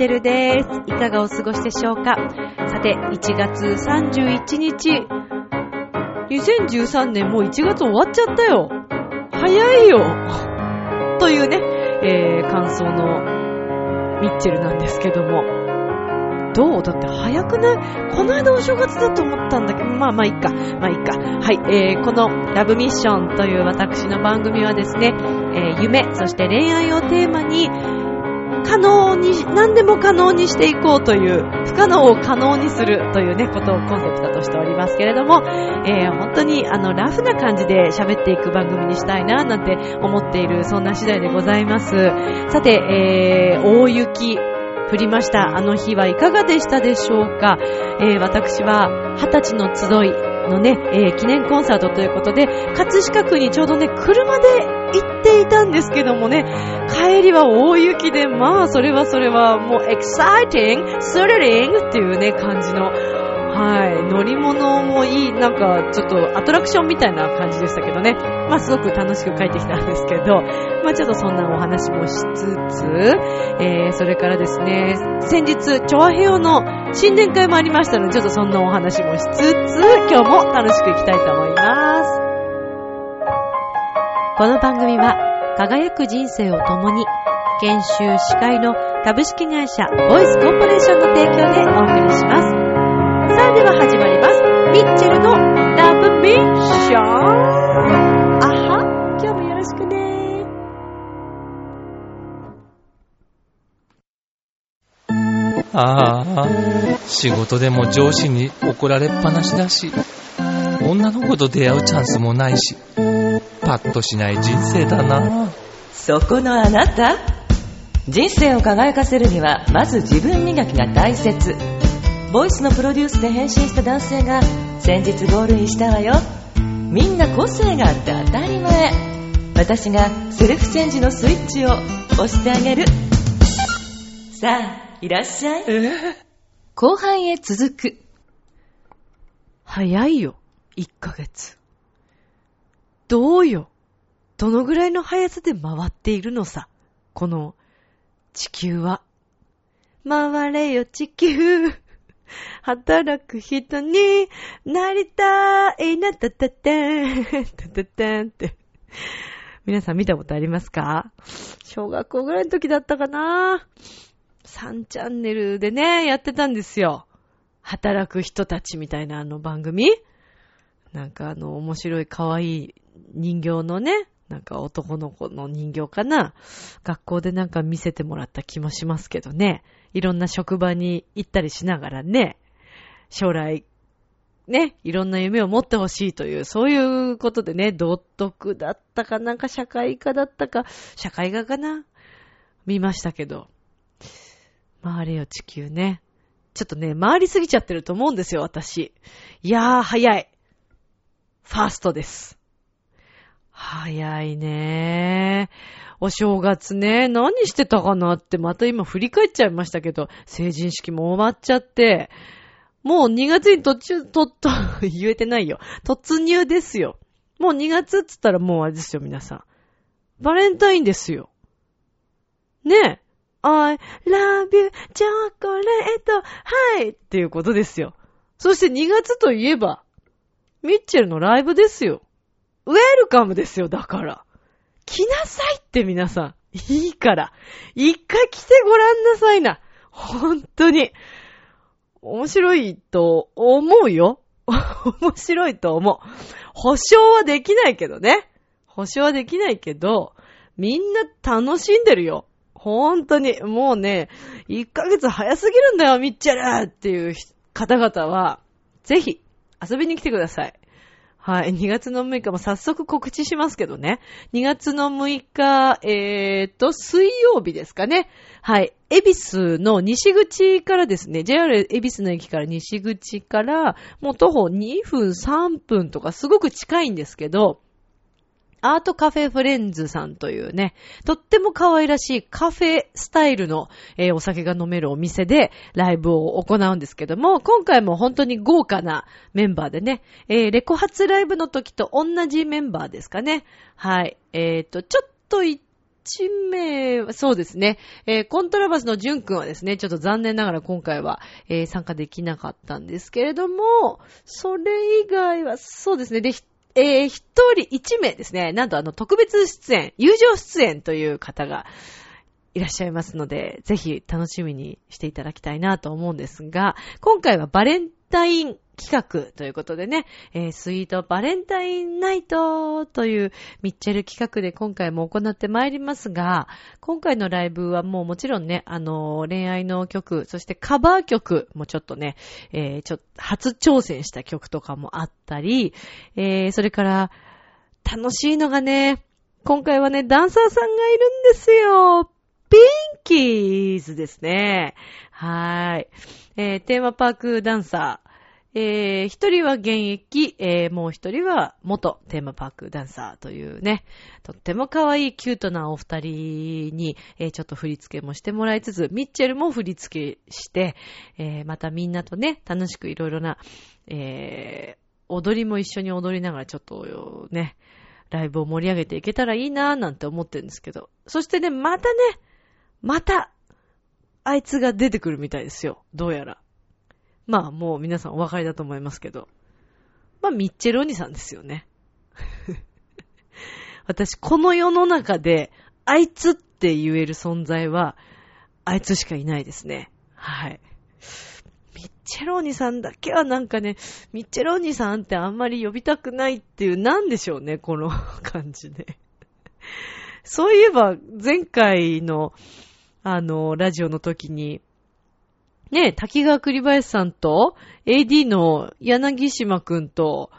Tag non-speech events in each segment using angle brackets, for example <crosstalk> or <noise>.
チェルです。いかがお過ごしでしょうか？さて、1月31日。2013年もう1月終わっちゃったよ。早いよ。というね、えー、感想のミッチェルなんですけども。どう？だって早くない？この間お正月だと思ったんだけど、まあまあいいか。まあいいか。はい、えー、このラブミッションという私の番組はですね、えー夢、そして恋愛をテーマに、可能に、何でも可能にしていこうという、不可能を可能にするというね、ことをコンセプトとしておりますけれども、えー本当にあの、ラフな感じで喋っていく番組にしたいな、なんて思っている、そんな次第でございます。さて、えー、大雪、降りました。あの日はいかがでしたでしょうか、えー私は、二十歳の集いのね、えー記念コンサートということで、葛飾区にちょうどね、車で行っていたんですけどもね、帰りは大雪で、まあ、それはそれは、もう、エキサイティング、スリリングっていうね、感じの、はい、乗り物もいい、なんか、ちょっとアトラクションみたいな感じでしたけどね。まあ、すごく楽しく帰ってきたんですけど、まあ、ちょっとそんなお話もしつつ、えー、それからですね、先日、チョアヘヨの新年会もありましたので、ちょっとそんなお話もしつつ、今日も楽しくいきたいと思います。この番組は、輝く人生を共に、研修司会の株式会社ボイスコーポレーションの提供でお送りします。さあでは始まります。ミッチェルのラブミッション。あは、今日もよろしくね。ああ、仕事でも上司に怒られっぱなしだし、女の子と出会うチャンスもないし、パッとしない人生だな。そこのあなた。人生を輝かせるにはまず自分磨きが大切。ボイスのプロデュースで変身した男性が先日ゴールインしたわよ。みんな個性があって当たり前。私がセルフチェンジのスイッチを押してあげる。さあいらっしゃい。後半へ続く。早いよ、1ヶ月。どうよ？どのぐらいの速さで回っているのさ？この地球は。回れよ地球。働く人になりたいな、たたたん、たたたんって。皆さん見たことありますか？小学校ぐらいの時だったかな ?3 チャンネルでね、やってたんですよ。働く人たちみたいなあの番組なんかあの面白い可愛い人形のね、なんか男の子の人形かな学校でなんか見せてもらった気もしますけどね。いろんな職場に行ったりしながらね、将来、ね、いろんな夢を持ってほしいという、そういうことでね、道徳だったかなんか社会科だったか、社会科かな？見ましたけど。回れよ地球ね。ちょっとね、回りすぎちゃってると思うんですよ、私。いやー、早い。ファーストです。早いねお正月ね、何してたかなってまた今振り返っちゃいましたけど、成人式も終わっちゃって、もう2月に途中、とっと、<laughs> 言えてないよ。突入ですよ。もう2月っつったらもうあれですよ、皆さん。バレンタインですよ。ねえ。I love you, チョコレート、はいっていうことですよ。そして2月といえば、ミッチェルのライブですよ。ウェルカムですよ、だから。来なさいって皆さん。いいから。一回来てごらんなさいな。本当に。面白いと思うよ。<laughs> 面白いと思う。保証はできないけどね。保証はできないけど、みんな楽しんでるよ。本当に。もうね、1ヶ月早すぎるんだよ、ミッチェルっていう方々は、ぜひ遊びに来てください。はい。<laughs> 2月の6日も早速告知しますけどね。2月の6日、えーと、水曜日ですかね。はい。エビスの西口からですね、JR エビスの駅から西口から、もう徒歩2分、3分とかすごく近いんですけど、アートカフェフレンズさんというね、とっても可愛らしいカフェスタイルの、えーお酒が飲めるお店でライブを行うんですけども、今回も本当に豪華なメンバーでね、えーレコ発ライブの時と同じメンバーですかね。はい。えっ、と、ちょっと一名は、そうですね。えーコントラバスのジュン君はですね、ちょっと残念ながら今回は、えー参加できなかったんですけれども、それ以外は、そうですね。で、ひえー一人、一名ですね。なんとあの、特別出演、友情出演という方がいらっしゃいますので、ぜひ楽しみにしていただきたいなと思うんですが、今回はバレンタイン企画ということでね、えースイートバレンタインナイトというミッチェル企画で今回も行ってまいりますが、今回のライブはもうもちろんね、あのー恋愛の曲、そしてカバー曲もちょっとね、えーちょっと初挑戦した曲とかもあったり、えーそれから楽しいのがね、今回はね、ダンサーさんがいるんですよ。ピンキーズですね。はい。えーテーマパークダンサー。えー一人は現役、えーもう一人は元テーマパークダンサーというね、とっても可愛いキュートなお二人に、えーちょっと振り付けもしてもらいつつ、ミッチェルも振り付けして、えーまたみんなとね、楽しくいろいろな、え踊りも一緒に踊りながらちょっとね、ライブを盛り上げていけたらいいなーなんて思ってるんですけど。そしてね、またね、また、あいつが出てくるみたいですよ。どうやら。まあ、もう皆さんお分かりだと思いますけど。まあ、ミッチェルお兄さんですよね。<laughs> 私、この世の中で、あいつって言える存在は、あいつしかいないですね。はい。ミッチェローニさんだけはなんかね、ミッチェローニさんってあんまり呼びたくないっていう、なんでしょうね、この感じで。そういえば、前回の、あの、ラジオの時に、ね、滝川栗林さんと、AD の柳島くんと、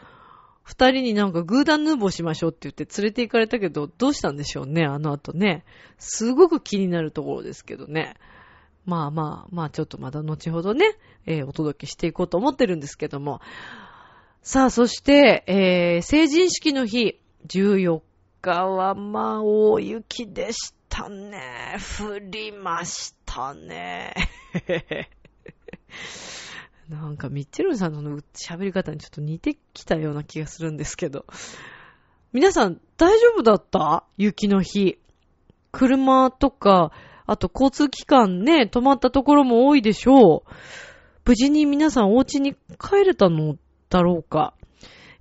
二人になんかグーダンヌーボーしましょうって言って連れて行かれたけど、どうしたんでしょうね、あの後ね。すごく気になるところですけどね。まあまあ、まあちょっとまだ後ほどね、えーお届けしていこうと思ってるんですけども。さあ、そして、えー成人式の日、14日はまあ大雪でしたたね。降りましたね。<laughs> なんかミッチェルさんの喋り方にちょっと似てきたような気がするんですけど。皆さん大丈夫だった？雪の日。車とか、あと交通機関ね、止まったところも多いでしょう。無事に皆さんお家に帰れたのだろうか？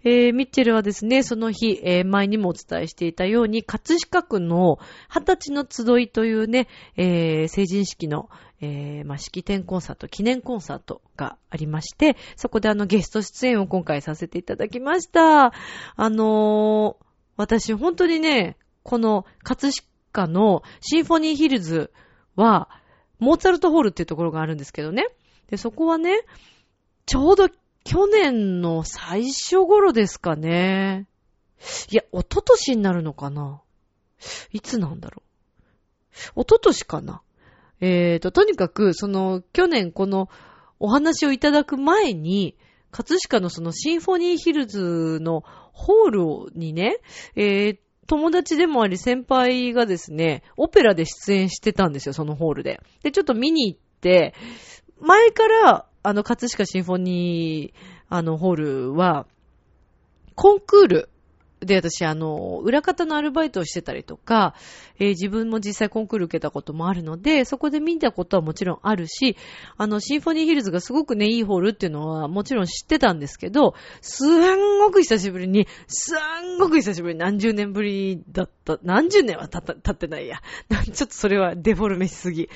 えー、ミッチェルはですね、その日、えー前にもお伝えしていたように、葛飾区の二十歳の集いというね、えー成人式の、えーまあ、式典コンサート、記念コンサートがありまして、そこであのゲスト出演を今回させていただきました。あのー私本当にね、この葛飾のシンフォニーヒルズは、モーツァルトホールっていうところがあるんですけどね。で、そこはね、ちょうど去年の最初頃ですかね。いや、一昨年になるのかないつなんだろう。一昨年かなえーと、とにかく、その、去年このお話をいただく前に、葛飾のそのシンフォニーヒルズのホールにね、えー友達でもあり先輩がですね、オペラで出演してたんですよ、そのホールで。で、ちょっと見に行って、前から、あの、葛飾シンフォニー、あの、ホールは、コンクールで私、あの、裏方のアルバイトをしてたりとか、えー自分も実際コンクール受けたこともあるので、そこで見たことはもちろんあるし、あの、シンフォニーヒルズがすごくね、いいホールっていうのはもちろん知ってたんですけど、すんごく久しぶりに、すんごく久しぶりに何十年ぶりだった、何十年は経っってないや。<laughs> ちょっとそれはデフォルメしすぎ。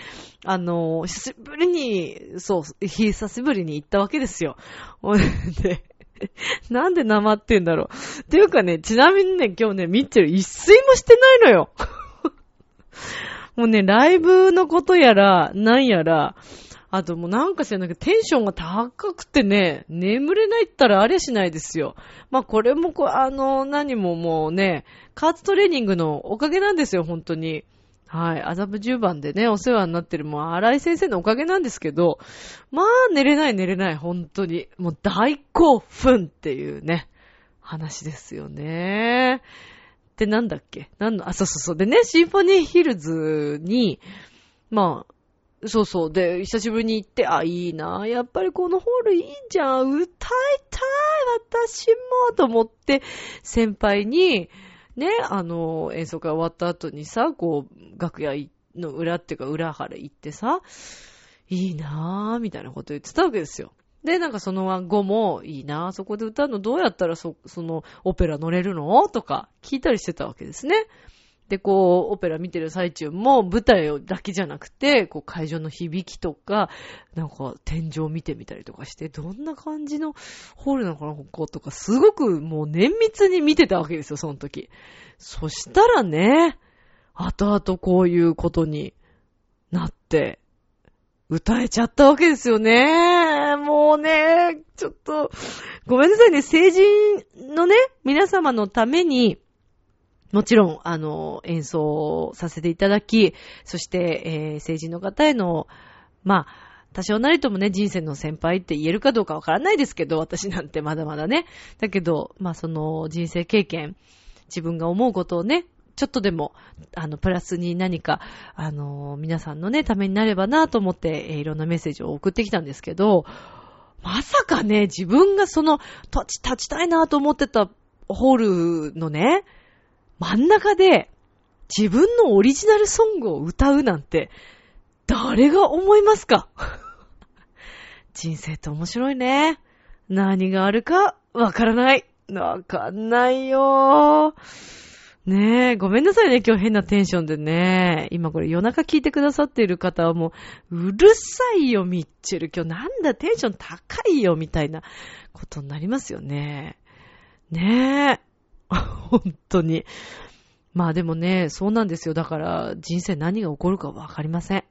あの、久しぶりに、そう、久しぶりに行ったわけですよ。<laughs> で、<laughs> なんで生ってんだろう。っていうかね、ちなみにね、今日ね、ミッチェル一睡もしてないのよ。<laughs> もうね、ライブのことやら、なんやら、あともうなんか知らないけど、テンションが高くてね、眠れないったらありゃしないですよ。まあこれもこ、あの、何ももうね、カーツトレーニングのおかげなんですよ、本当に。はい。麻布十番でね、お世話になってる、もう、荒井先生のおかげなんですけど、まあ、寝れない寝れない、本当に。もう大興奮っていうね、話ですよね。で、なんだっけ？なんの、あ、そうそうそう。でね、シンフォニーヒルズに、まあ、そうそう。で、久しぶりに行って、あ、いいな。やっぱりこのホールいいじゃん。歌いたい、私も、と思って、先輩に、ね、あの、演奏会終わった後にさ、こう、楽屋の裏っていうか裏腹行ってさ、いいなぁ、みたいなこと言ってたわけですよ。で、なんかその後も、いいなぁ、そこで歌うのどうやったらそ、その、オペラ乗れるの？とか聞いたりしてたわけですね。で、こう、オペラ見てる最中も舞台だけじゃなくて、こう、会場の響きとか、なんか天井見てみたりとかして、どんな感じのホールなのかな、こことか、すごくもう綿密に見てたわけですよ、その時。そしたらね、後々こういうことになって、歌えちゃったわけですよね。もうね、ちょっと、ごめんなさいね、成人のね、皆様のために、もちろん、あの、演奏させていただき、そして、えー、成人の方への、まあ、多少なりともね、人生の先輩って言えるかどうかわからないですけど、私なんてまだまだね。だけど、まあ、その人生経験、自分が思うことをね、ちょっとでも、あの、プラスに何か、あの、皆さんのね、ためになればなと思って、えー、いろんなメッセージを送ってきたんですけど、まさかね、自分がその、立ち、立ちたいなと思ってたホールのね、真ん中で自分のオリジナルソングを歌うなんて、誰が思いますか？<laughs> 人生って面白いね。何があるかわからない。わかんないよねえ、ごめんなさいね、今日変なテンションでね。今これ夜中聞いてくださっている方はもう、うるさいよ、ミッチェル。今日なんだ、テンション高いよ、みたいなことになりますよね。ねえ。<laughs> 本当に。まあでもね、そうなんですよ。だから人生何が起こるかわかりません。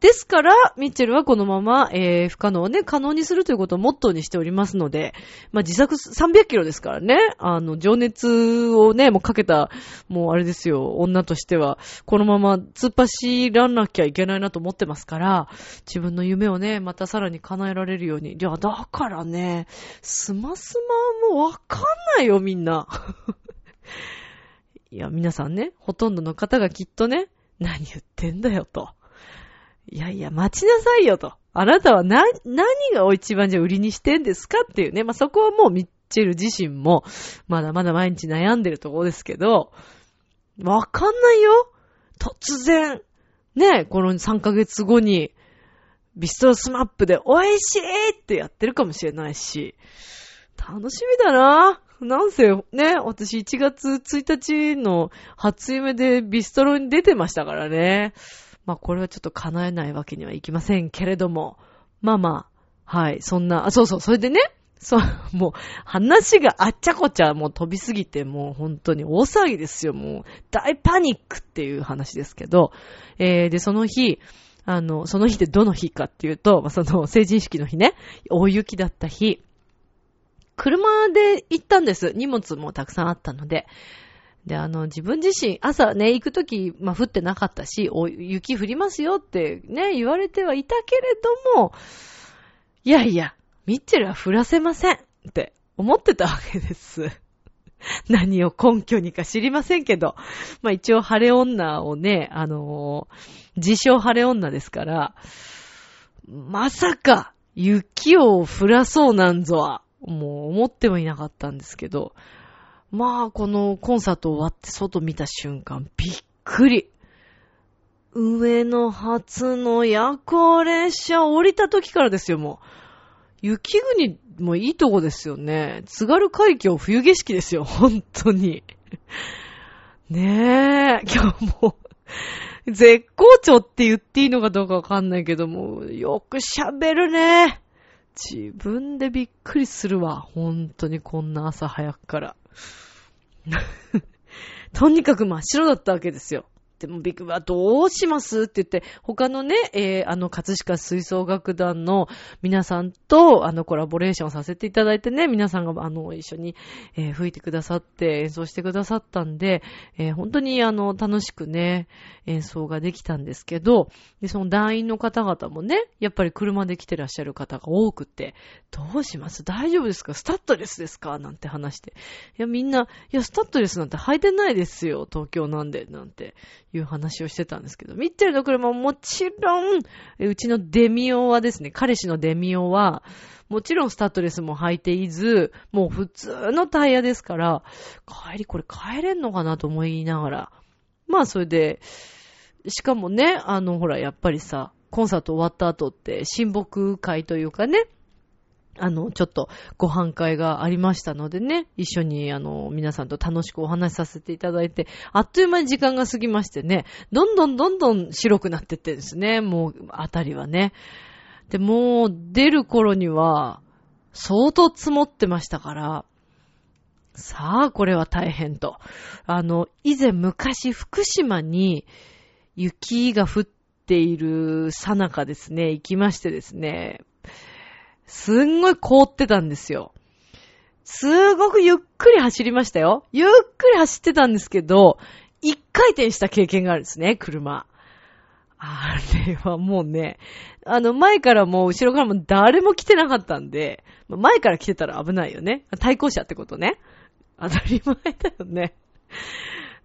ですから、ミッチェルはこのまま、えー、不可能をね、可能にするということをモットーにしておりますので、まあ、自作300キロですからね、あの、情熱をね、もうかけた、もうあれですよ、女としては、このまま突っ走らなきゃいけないなと思ってますから、自分の夢をね、またさらに叶えられるように。いや、だからね、スマスマもわかんないよ、みんな。<laughs> いや、皆さんね、ほとんどの方がきっとね、何言ってんだよと。いやいや、待ちなさいよと。あなたはな、何が一番じゃ売りにしてんですかっていうね。まあ、そこはもうミッチェル自身も、まだまだ毎日悩んでるところですけど、わかんないよ。突然、ね、この3ヶ月後に、ビストロスマップで美味しいってやってるかもしれないし、楽しみだな。なんせ、ね、私1月1日の初夢でビストロに出てましたからね。まあこれはちょっと叶えないわけにはいきませんけれども、まあまあ、はい、そんな、あ、そうそう、それでね、そう、<laughs> もう、話があっちゃこちゃもう飛びすぎて、もう本当に大騒ぎですよ、もう、大パニックっていう話ですけど、えー、で、その日、あの、その日ってどの日かっていうと、まあ、その成人式の日ね、大雪だった日、車で行ったんです。荷物もたくさんあったので。で、あの、自分自身、朝ね、行くとき、まあ、降ってなかったし、お、雪降りますよってね、言われてはいたけれども、いやいや、ミッチェルは降らせませんって思ってたわけです。<laughs> 何を根拠にか知りませんけど、まあ、一応晴れ女をね、あのー、自称晴れ女ですから、まさか、雪を降らそうなんぞは、もう思ってもいなかったんですけど、まあ、このコンサート終わって外見た瞬間、びっくり。上野初の夜行列車降りた時からですよ、もう。雪国もいいとこですよね。津軽海峡冬景色ですよ、本当に。ねえ、今日も絶好調って言っていいのかどうかわかんないけども、よく喋るね。自分でびっくりするわ。本当にこんな朝早くから。<laughs> とにかく真っ白だったわけですよ。でもビッグバどうしますって言って、他のね、えー、あの、葛飾吹奏楽団の皆さんと、あの、コラボレーションさせていただいてね、皆さんが、あの、一緒に、えー、吹いてくださって演奏してくださったんで、えー、本当に、あの、楽しくね、演奏ができたんですけど、で、その団員の方々もね、やっぱり車で来てらっしゃる方が多くて、どうします？大丈夫ですか？スタッドレスですか？なんて話して。いや、みんな、いや、スタッドレスなんて履いてないですよ、東京なんで、なんて。いう話をしてたんですけど、ミッチェルの車ももちろん、うちのデミオはですね、彼氏のデミオは、もちろんスタッドレスも履いていず、もう普通のタイヤですから、帰りこれ帰れんのかなと思いながら。まあそれで、しかもね、あのほら、やっぱりさ、コンサート終わった後って親睦会というかね、あの、ちょっとご飯会がありましたのでね、一緒にあの、皆さんと楽しくお話しさせていただいて、あっという間に時間が過ぎましてね、どんどんどんどん白くなってってですね、もう、あたりはね。で、もう、出る頃には、相当積もってましたから、さあ、これは大変と。あの、以前昔福島に雪が降っているさなかですね、行きましてですね、すんごい凍ってたんですよ。すごくゆっくり走りましたよ。ゆっくり走ってたんですけど、一回転した経験があるんですね、車。あれはもうね、あの、前からも後ろからも誰も来てなかったんで、前から来てたら危ないよね。対向車ってことね。当たり前だよね。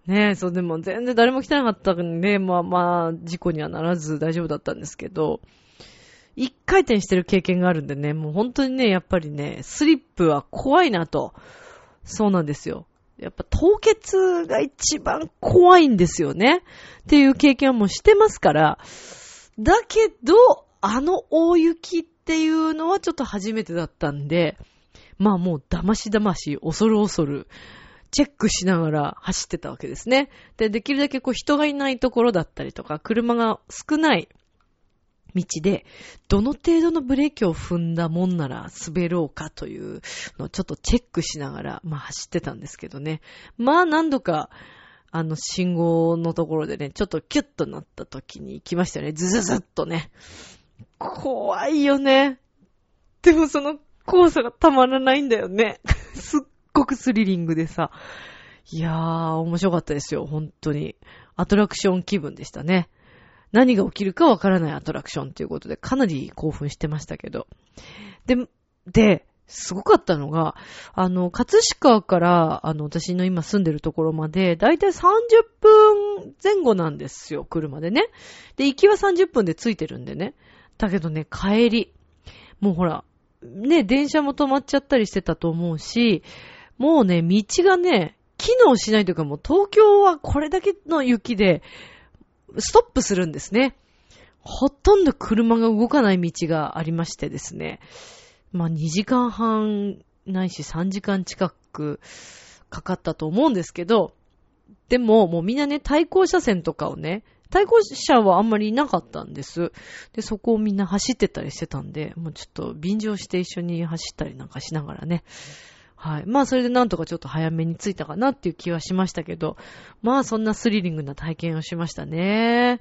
ねえ、そう、でも全然誰も来てなかったんで、まあまあ、事故にはならず大丈夫だったんですけど、一回転してる経験があるんでね、もう本当にね、やっぱりね、スリップは怖いなと。そうなんですよ。やっぱ凍結が一番怖いんですよね。っていう経験はもうしてますから。だけど、あの大雪っていうのはちょっと初めてだったんで、まあもう騙し騙し、恐る恐る、チェックしながら走ってたわけですね。で、できるだけこう人がいないところだったりとか、車が少ない道で、どの程度のブレーキを踏んだもんなら滑ろうかというのをちょっとチェックしながら、まあ走ってたんですけどね。まあ何度か、あの信号のところでね、ちょっとキュッとなった時に行きましたよね。ズズズッとね。怖いよね。でもその怖さがたまらないんだよね。<laughs> すっごくスリリングでさ。いやー、面白かったですよ、本当に。アトラクション気分でしたね。何が起きるかわからないアトラクションということで、かなり興奮してましたけど。で、で、すごかったのが、あの、葛飾から、あの、私の今住んでるところまで、だいたい30分前後なんですよ、車でね。で、行きは30分で着いてるんでね。だけどね、帰り。もうほら、ね、電車も止まっちゃったりしてたと思うし、もうね、道がね、機能しないというかもう東京はこれだけの雪で、ストップするんですね。ほとんど車が動かない道がありましてですね。まあ2時間半ないし3時間近くかかったと思うんですけど、でももうみんなね、対向車線とかをね、対向車はあんまりいなかったんです。で、そこをみんな走ってたりしてたんで、もうちょっと便乗して一緒に走ったりなんかしながらね、はい。まあ、それでなんとかちょっと早めに着いたかなっていう気はしましたけど、まあ、そんなスリリングな体験をしましたね。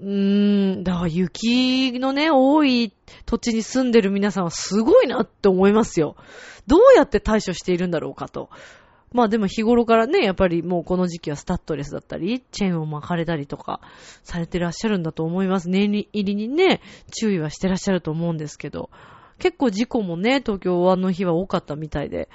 うーん、だから雪のね、多い土地に住んでる皆さんはすごいなって思いますよ。どうやって対処しているんだろうかと。まあでも日頃からね、やっぱりもうこの時期はスタッドレスだったり、チェーンを巻かれたりとかされてらっしゃるんだと思います。念入りにね、注意はしてらっしゃると思うんですけど。結構事故もね、東京はの日は多かったみたいで、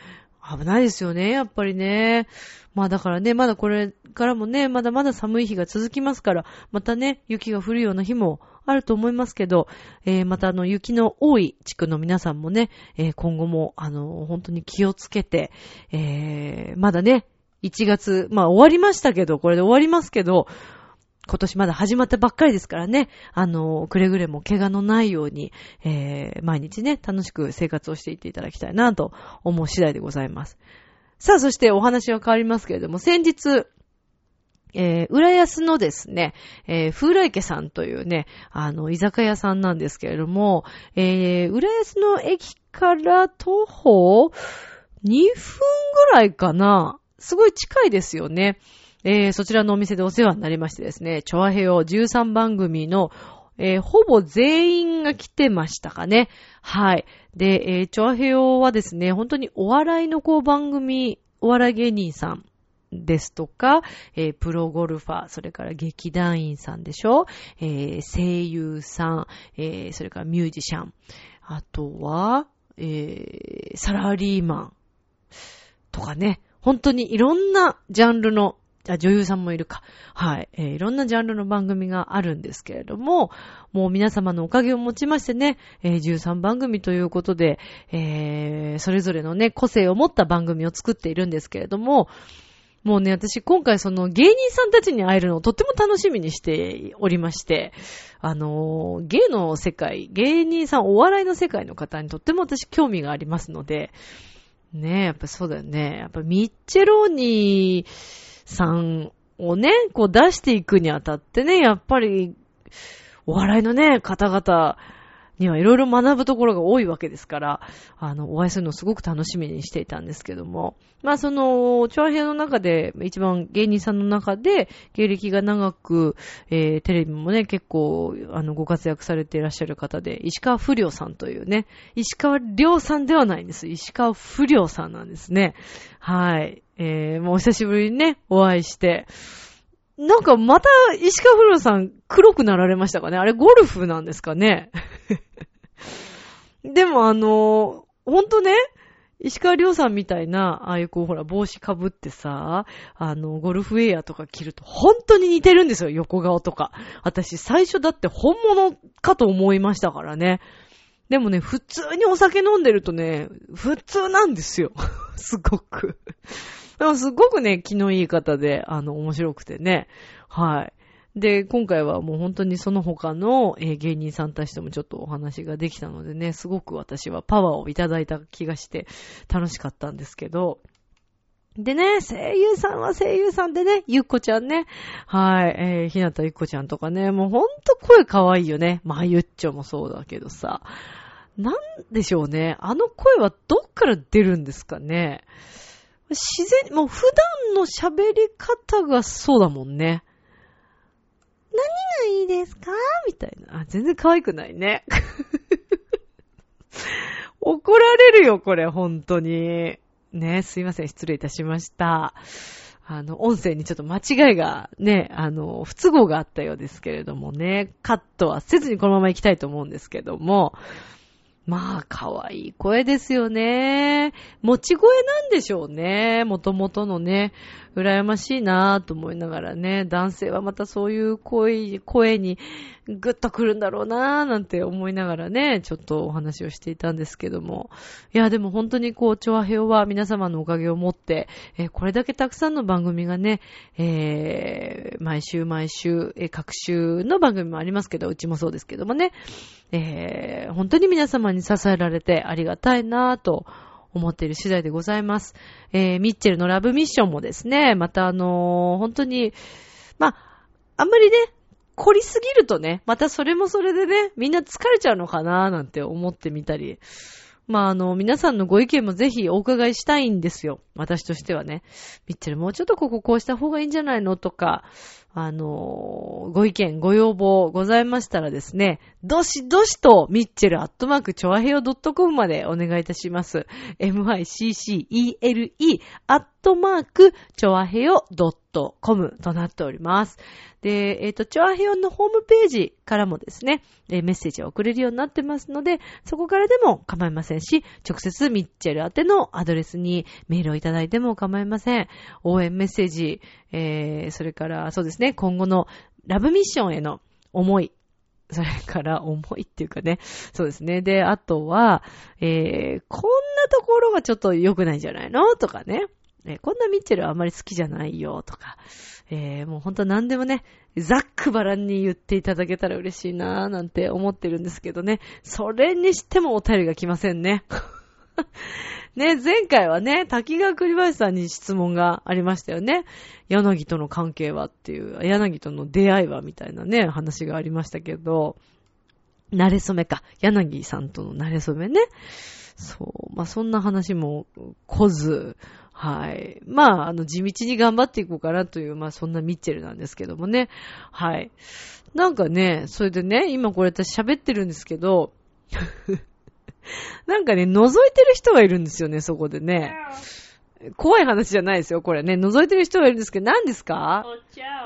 危ないですよね、やっぱりね。まあだからね、まだこれからもね、まだまだ寒い日が続きますから、またね、雪が降るような日もあると思いますけど、えー、またあの雪の多い地区の皆さんもね、えー、今後もあの、本当に気をつけて、えー、まだね、1月、まあ終わりましたけど、これで終わりますけど、今年まだ始まったばっかりですからね、あの、くれぐれも怪我のないように、えー、毎日ね、楽しく生活をしていっていただきたいなと思う次第でございます。さあ、そしてお話は変わりますけれども、先日、えー、浦安のですね、えー、風来家さんというね、あの、居酒屋さんなんですけれども、えー、浦安の駅から徒歩2分ぐらいかな。すごい近いですよね。えー、そちらのお店でお世話になりましてですね、チョアヘヨ13番組の、えー、ほぼ全員が来てましたかね。はい。で、えー、チョアヘヨはですね、本当にお笑いのこう番組、お笑い芸人さんですとか、えー、プロゴルファー、それから劇団員さんでしょ、えー、声優さん、えー、それからミュージシャン、あとは、えー、サラリーマンとかね、本当にいろんなジャンルのあ、女優さんもいるか。はい。えー、いろんなジャンルの番組があるんですけれども、もう皆様のおかげをもちましてね、えー、13番組ということで、えー、それぞれのね、個性を持った番組を作っているんですけれども、もうね、私今回その芸人さんたちに会えるのをとっても楽しみにしておりまして、あの、芸の世界、芸人さん、お笑いの世界の方にとっても私興味がありますので、ねえ、やっぱそうだよね。やっぱミッチェローニー、さんをね、こう出していくにあたってね、やっぱり、お笑いのね、方々にはいろいろ学ぶところが多いわけですから、あの、お会いするのすごく楽しみにしていたんですけども、まあその、チョアヘの中で、一番芸人さんの中で、芸歴が長く、えー、テレビもね、結構、あの、ご活躍されていらっしゃる方で、石川不良さんというね、石川良さんではないんです。石川不良さんなんですね。はい。えー、もう久しぶりにね、お会いして、なんかまた石川不良さん黒くなられましたかね？あれゴルフなんですかね？<laughs> でもあのー、ほんとね、石川良さんみたいな、ああいうこうほら帽子かぶってさ、あの、ゴルフウェアとか着ると本当に似てるんですよ、横顔とか。私最初だって本物かと思いましたからね。でもね、普通にお酒飲んでるとね、普通なんですよ。<laughs> すごくでもすごくね、気のいい方で、あの、面白くてね。はい。で、今回はもう本当にその他の、芸人さんたちともちょっとお話ができたのでね、すごく私はパワーをいただいた気がして楽しかったんですけど、でね、声優さんは声優さんでね、ゆっこちゃんね。はい、えー、ひなたゆっこちゃんとかね、もうほんと声かわいいよね。まあ、ゆっちょもそうだけどさ。なんでしょうね。あの声はどっから出るんですかね。自然、もう普段の喋り方がそうだもんね。何がいいですか？みたいな。あ、全然可愛くないね。<laughs> 怒られるよ、これ、本当に。ね、すいません、失礼いたしました。あの、音声にちょっと間違いがね、あの、不都合があったようですけれどもね、カットはせずにこのまま行きたいと思うんですけども、まあ、可愛い声ですよね。持ち声なんでしょうね。もともとのね。羨ましいなぁと思いながらね。男性はまたそういう声、声にぐっと来るんだろうなぁなんて思いながらね、ちょっとお話をしていたんですけども。いや、でも本当にこう、チョアヘオは皆様のおかげをもって、えー、これだけたくさんの番組がね、えー、毎週毎週、えー、各週の番組もありますけど、うちもそうですけどもね。えー、本当に皆様に支えられてありがたいなぁと思っている次第でございます。えー、ミッチェルのラブミッションもですね、またあのー、本当に、まあ、あんまりね、凝りすぎるとね、またそれもそれでね、みんな疲れちゃうのかななんて思ってみたり。まあ、あの、皆さんのご意見もぜひお伺いしたいんですよ。私としてはね。ミッチェルもうちょっとこここうした方がいいんじゃないのとか、あの、ご意見、ご要望ございましたらですね、どしどしと、ミッチェルアットマーク、チョアヘヨ .com までお願いいたします。m-i-c-c-e-l-e アットマーク、チョアヘヨ .com となっております。で、えっ、ー、と、チョアヘオのホームページからもですね、メッセージを送れるようになってますので、そこからでも構いませんし、直接ミッチェル宛てのアドレスにメールをいただいても構いません。応援メッセージ、えー、それから、そうですね、今後のラブミッションへの思い、それから思いっていうかね。そうですね。で、あとは、えー、こんなところがちょっと良くないんじゃないの？とかね。えー、こんなミッチェルあんまり好きじゃないよとか。えー、もうほんと何でもね、ざっくばらんに言っていただけたら嬉しいなぁなんて思ってるんですけどね。それにしてもお便りが来ませんね。ね、前回はね、滝川栗林さんに質問がありましたよね。柳との関係はっていう、柳との出会いはみたいなね、話がありましたけど、慣れ初めか。柳さんとの慣れ初めね。そう。まあ、そんな話も来ず、はい。まあ、あの、地道に頑張っていこうかなという、まあ、そんなミッチェルなんですけどもね。はい。なんかね、それでね、今これ私喋ってるんですけど、<laughs> なんかね、覗いてる人がいるんですよね、そこでね。怖い話じゃないですよ、これね。覗いてる人がいるんですけど、何ですか？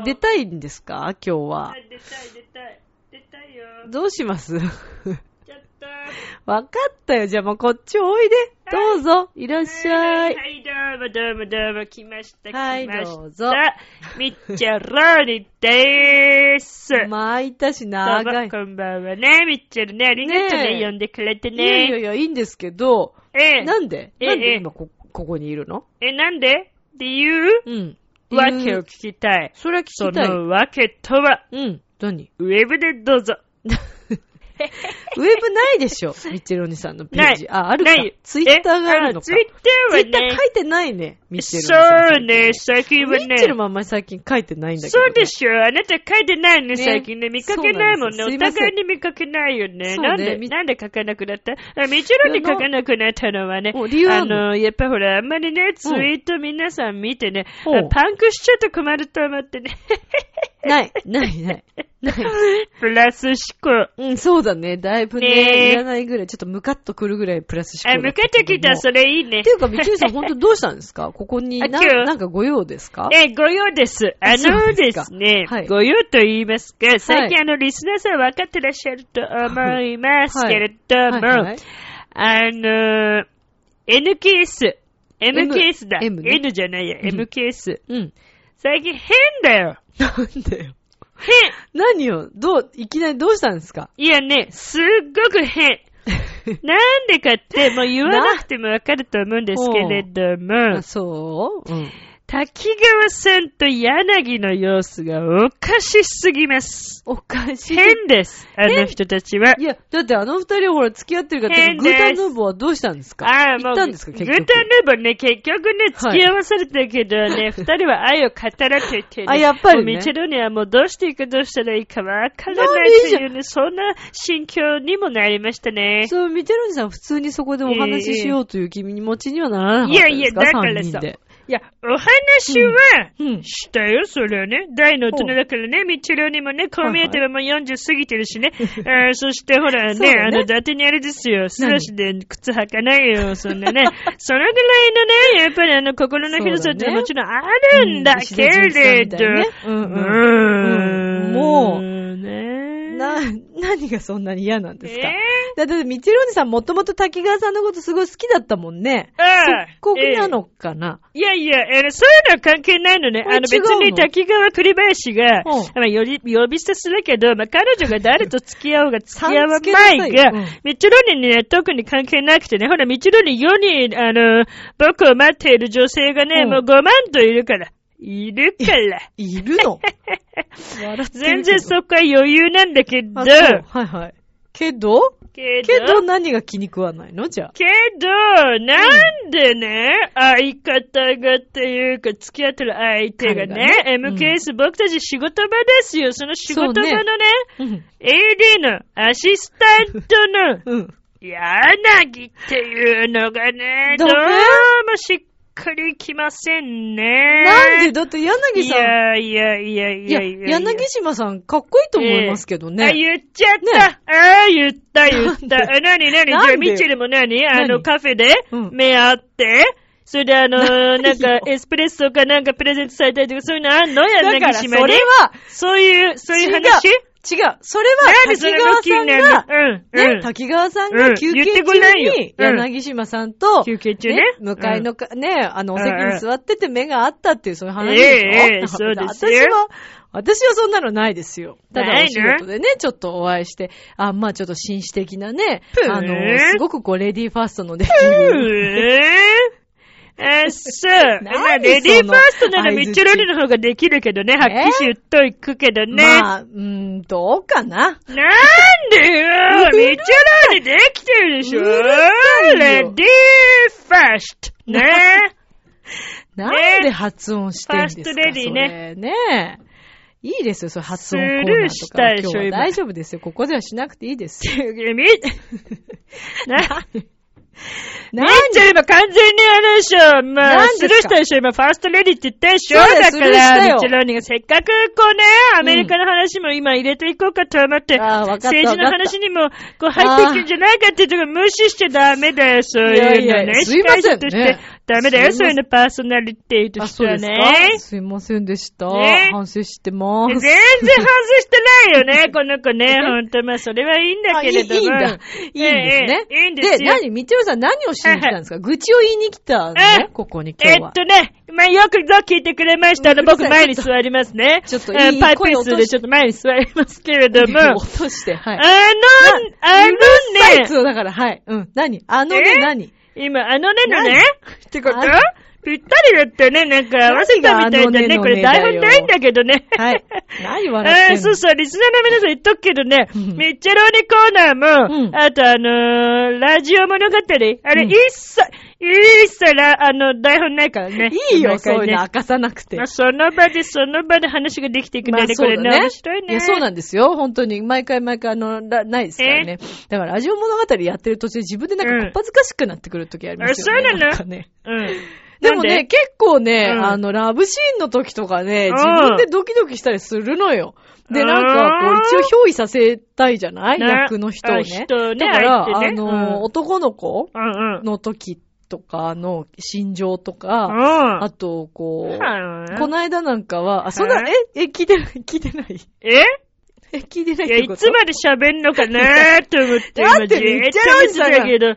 出たいんですか？今日は。出たい、出たい。出たいよ。どうします？<laughs> わかったよ。じゃあもうこっちおいで。どうぞ。いらっしゃい。はい、どうもどうもどうも、来ました、はい来ました。どうぞミッチェローニでーす。まいたし、どう長い。もこんばんはね、ミッチェルね、ありがとうね、ねえ呼んでくれていやいやね。いや、いいんですけど、ええ、なんで？ええなんで今こ、ここにいるの？え、なんで？っていううん。わけを聞きたい。それは聞そきたい。のわけとは、うん。何？ウェブでどうぞ。<laughs> ウェブないでしょミッチェルお兄さんのページ。あ、あるか。ツイッターがあるのか。ツイッターはツイッターね書、いてないね。ミッチェルそ。うね、最近はね。ミッチェルもあんまり最近書いてないんだけど、ね。そうでしょ。あなた書いてないね、ね最近ね。見かけないもんね。んですすいません互いに見かけないよね。ねなんで、みなんで書かなくなった？あみちろに書かなくなったのはねお理由、あのの、やっぱほら、あんまりね、ツイート皆さん見てね、パンクしちゃうと困ると思ってね。ない、ない、ない。ない。プラス思考。うん、そうだね。だいぶね、ねえいらないぐらい、ちょっとムカッとくるぐらいプラス思あ、考だ向かってきた、それいいねって。いうか、みちゅうさん、<laughs> 本当どうしたんですか？ここにな、なんかご用ですか？え、ご用です。あのですすね、はいご用と言いますか、最近はいあの、リスナーさん分かってらっしゃると思いますけれども、あの、N ケース、M ケースだ。M ね N じゃないや、うん M ケース。うん。最近変だよ。なんだよ。変。何よどう、いきなりどうしたんですか？いやね、すっごく変。<laughs> なんでかって、もう言わなくてもわかると思うんですけれども <laughs> あ、そう？うん。滝川さんと柳の様子がおかしすぎます。おかしい。変です、あの人たちは。いや、だってあの二人ほら付き合ってるから、変ですグータンヌーボーはどうしたんですか？ああ、もう、行ったんですかグ結局？ータンヌーボーね、結局ね、付き合わされたけどね、<laughs> 二、人は愛を語らっててね。あやっぱりねミチェロにはもうどうしていいかどうしたらいいかわからないというね、そんな心境にもなりましたね。そう、ミチェロニさん普通にそこでお話ししようという気持ちにはならなかったいやいや、んですかだからさいや、お話は、うん。したよ、それはね。大の大人だからね、ミッチェルにもね、こう見えてももう40過ぎてるしね。<laughs> あーそしてほらね、ねあの、伊達にあれですよ、素足で靴履かないよ、そんなね。<laughs> そのぐらいのね、やっぱりあの、心の広さってもちろんあるんだけれど。うねうんうんうんもう。な、何がそんなに嫌なんですか、えだって、ミチェロニさんもともと滝川さんのことすごい好きだったもんね。ーああここなのかな、いやいや、あのそういうのは関係ないのね。あの別に滝川栗林が、う。んまあ、より呼び捨てするけど、まあ、彼女が誰と付き合おうが <laughs> 付き合わないいが、うん。ミッチェロニにね、特に関係なくてね、ほら、ミッチェロニ世に、あの、僕を待っている女性がね、うん。もう5万といるから。いるから。いるの？<laughs> 全然そこは余裕なんだけど、はいはい。けど？けけど何が気に食わないの？じゃあ。けど、なんでね、相方がっていうか、付き合ってる相手がね、彼がね MKS、僕たち仕事場ですよ。その仕事場のね、うん。AD のアシスタントのうん。柳っていうのがね、どうもしっかりきませんね。なんで？だって柳いさん、やいやいやいいや、やいや。柳島さんかっこいいと思いますけどあ、ね。言っちゃった。ああ、言った言った。なになにじゃあ、ミッチェルもなにあの、何？カフェでうん。目合って、それであのー、なんか、エスプレッソかなんかプレゼントされたりとか、そういうのあんの？だから、それ。は、そういう、そういう話？違う。それは、滝川さんが、ね、ん。滝川さんうん。が休憩中に、うん。柳島さんと、休憩中ね。向かいのか、ね、あの、お席に座ってて目が合ったっていう、そういう話でしょ、えそうですよ。私は、私はそんなのないですよ。ただお仕事でね、ちょっとお会いして、あ、まあちょっと紳士的なね、あの、すごくこう、レディーファーストのできうる。ーあ、そう。何まあ、レディーファーストならミッチェロリの方ができるけどね、はっきり言っといくけどね。まあ、うーん、どうかな？なんでよミッチェロリできてるでしょレディーファーストね <laughs> なんで発音してんですか、ファーストレディーねね。いいですよ、そういう発音コーナーとか。スルーしたでしょ今大丈夫ですよ。ここではしなくていいですよ。み <laughs> なみっちゃん今完全にあれでしょ。まあ、すしたでしょ。今、ファーストレディって言ったでしょ。だから、スルーしたよみっちゃんローがせっかくこうね、アメリカの話も今入れていこうかと思って、政治の話にもこう入っていくんじゃないかっていうところ無視しちゃダメだよ、そういうのね司会者としてダメだよ、そういうのパーソナリティとあ、してはね。すいませんでした。ね反省してます。全然反省してないよね、<laughs> この子ね。ほんと、まあ、それはいいんだけれども。いいんだ。いいんですね。ええいいんですで、よ。何？みちおさん何をしに来たんですか？愚痴を言いに来たのねえここにえ今日は。っとね、まあ、よくぞ聞いてくれました。あの、僕前に座りますね。ちょっとえーいいパイプ椅子声落としでちょっと前に座りますけれども。あ落として、はい。の、あのうるさいっねつ、うだから、はい。うん。何？あのねえ、何？今、あのねのね、ってこと？ぴったりだったね。なんか合わせたみたいだね。これ台本ないんだけどね。はい。<laughs> 何笑ってんの？そうそう、リスナーの皆さん言っとくけどね、うんミッチェローニコーナーも、うんあとあのー、ラジオ物語、あれ、うん一切、一切ら、あの、台本ないからね。いいよ、そういうの明かさなくてまあ、。その場で、その場で話ができていくんだよね、これね。面白いね。いや、そうなんですよ。本当に。毎回毎回、あの、らないですからね。だから、ラジオ物語やってる途中、自分でなんか、うんこっぱずかしくなってくる時ありますよね。あそうなの？ね。うん。でもね、結構ね、うん。あの、ラブシーンの時とかね、うん。自分でドキドキしたりするのよ。で、うん。なんか、こう、一応憑依させたいじゃない？ね。役の人をあね。人ねだから、ね。あの、うん。男の子。の時とかの心情とか、うん。あと、こう、うんこの間なんかは、あ、そんな、うんえ、え、聞いてない、聞いてない？え？え、聞いてないいや、ってこと？いつまで喋んのかなーって、だって今じーっめっちゃと見てたけど。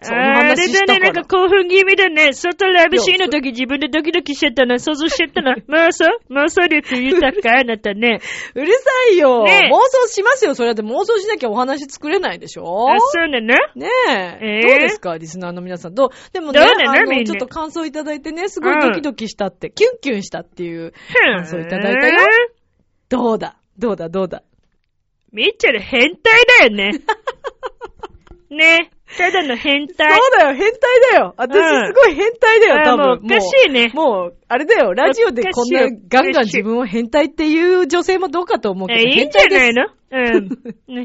そのあ話れだね、したからなんか興奮気味だね。外ラブシーンの時自分でドキドキしちゃったな、想像しちゃったな。妄想？妄想力豊かあなたね。<laughs> うるさいよ、ね。え妄想しますよ。それだって妄想しなきゃお話作れないでしょ？あ、そうなの？ねえ、えー？どうですか？リスナーの皆さん。どう？でもね、どうなの？あみんな。の、ちょっと感想いただいてね、すごいドキドキしたって、キュンキュンしたっていう感想いただいたよ。どうだ？どうだ？どうだ？ミッチェル変態だよね。<laughs> ね。ただの変そう態。だよ、変態だよ私うんすごい変態だよ、多分。あもうおかしいね。もう、あれだよ、ラジオでこんなガンガン自分を変態っていう女性もどうかと思うけど、え、いいんじゃないの？のうん。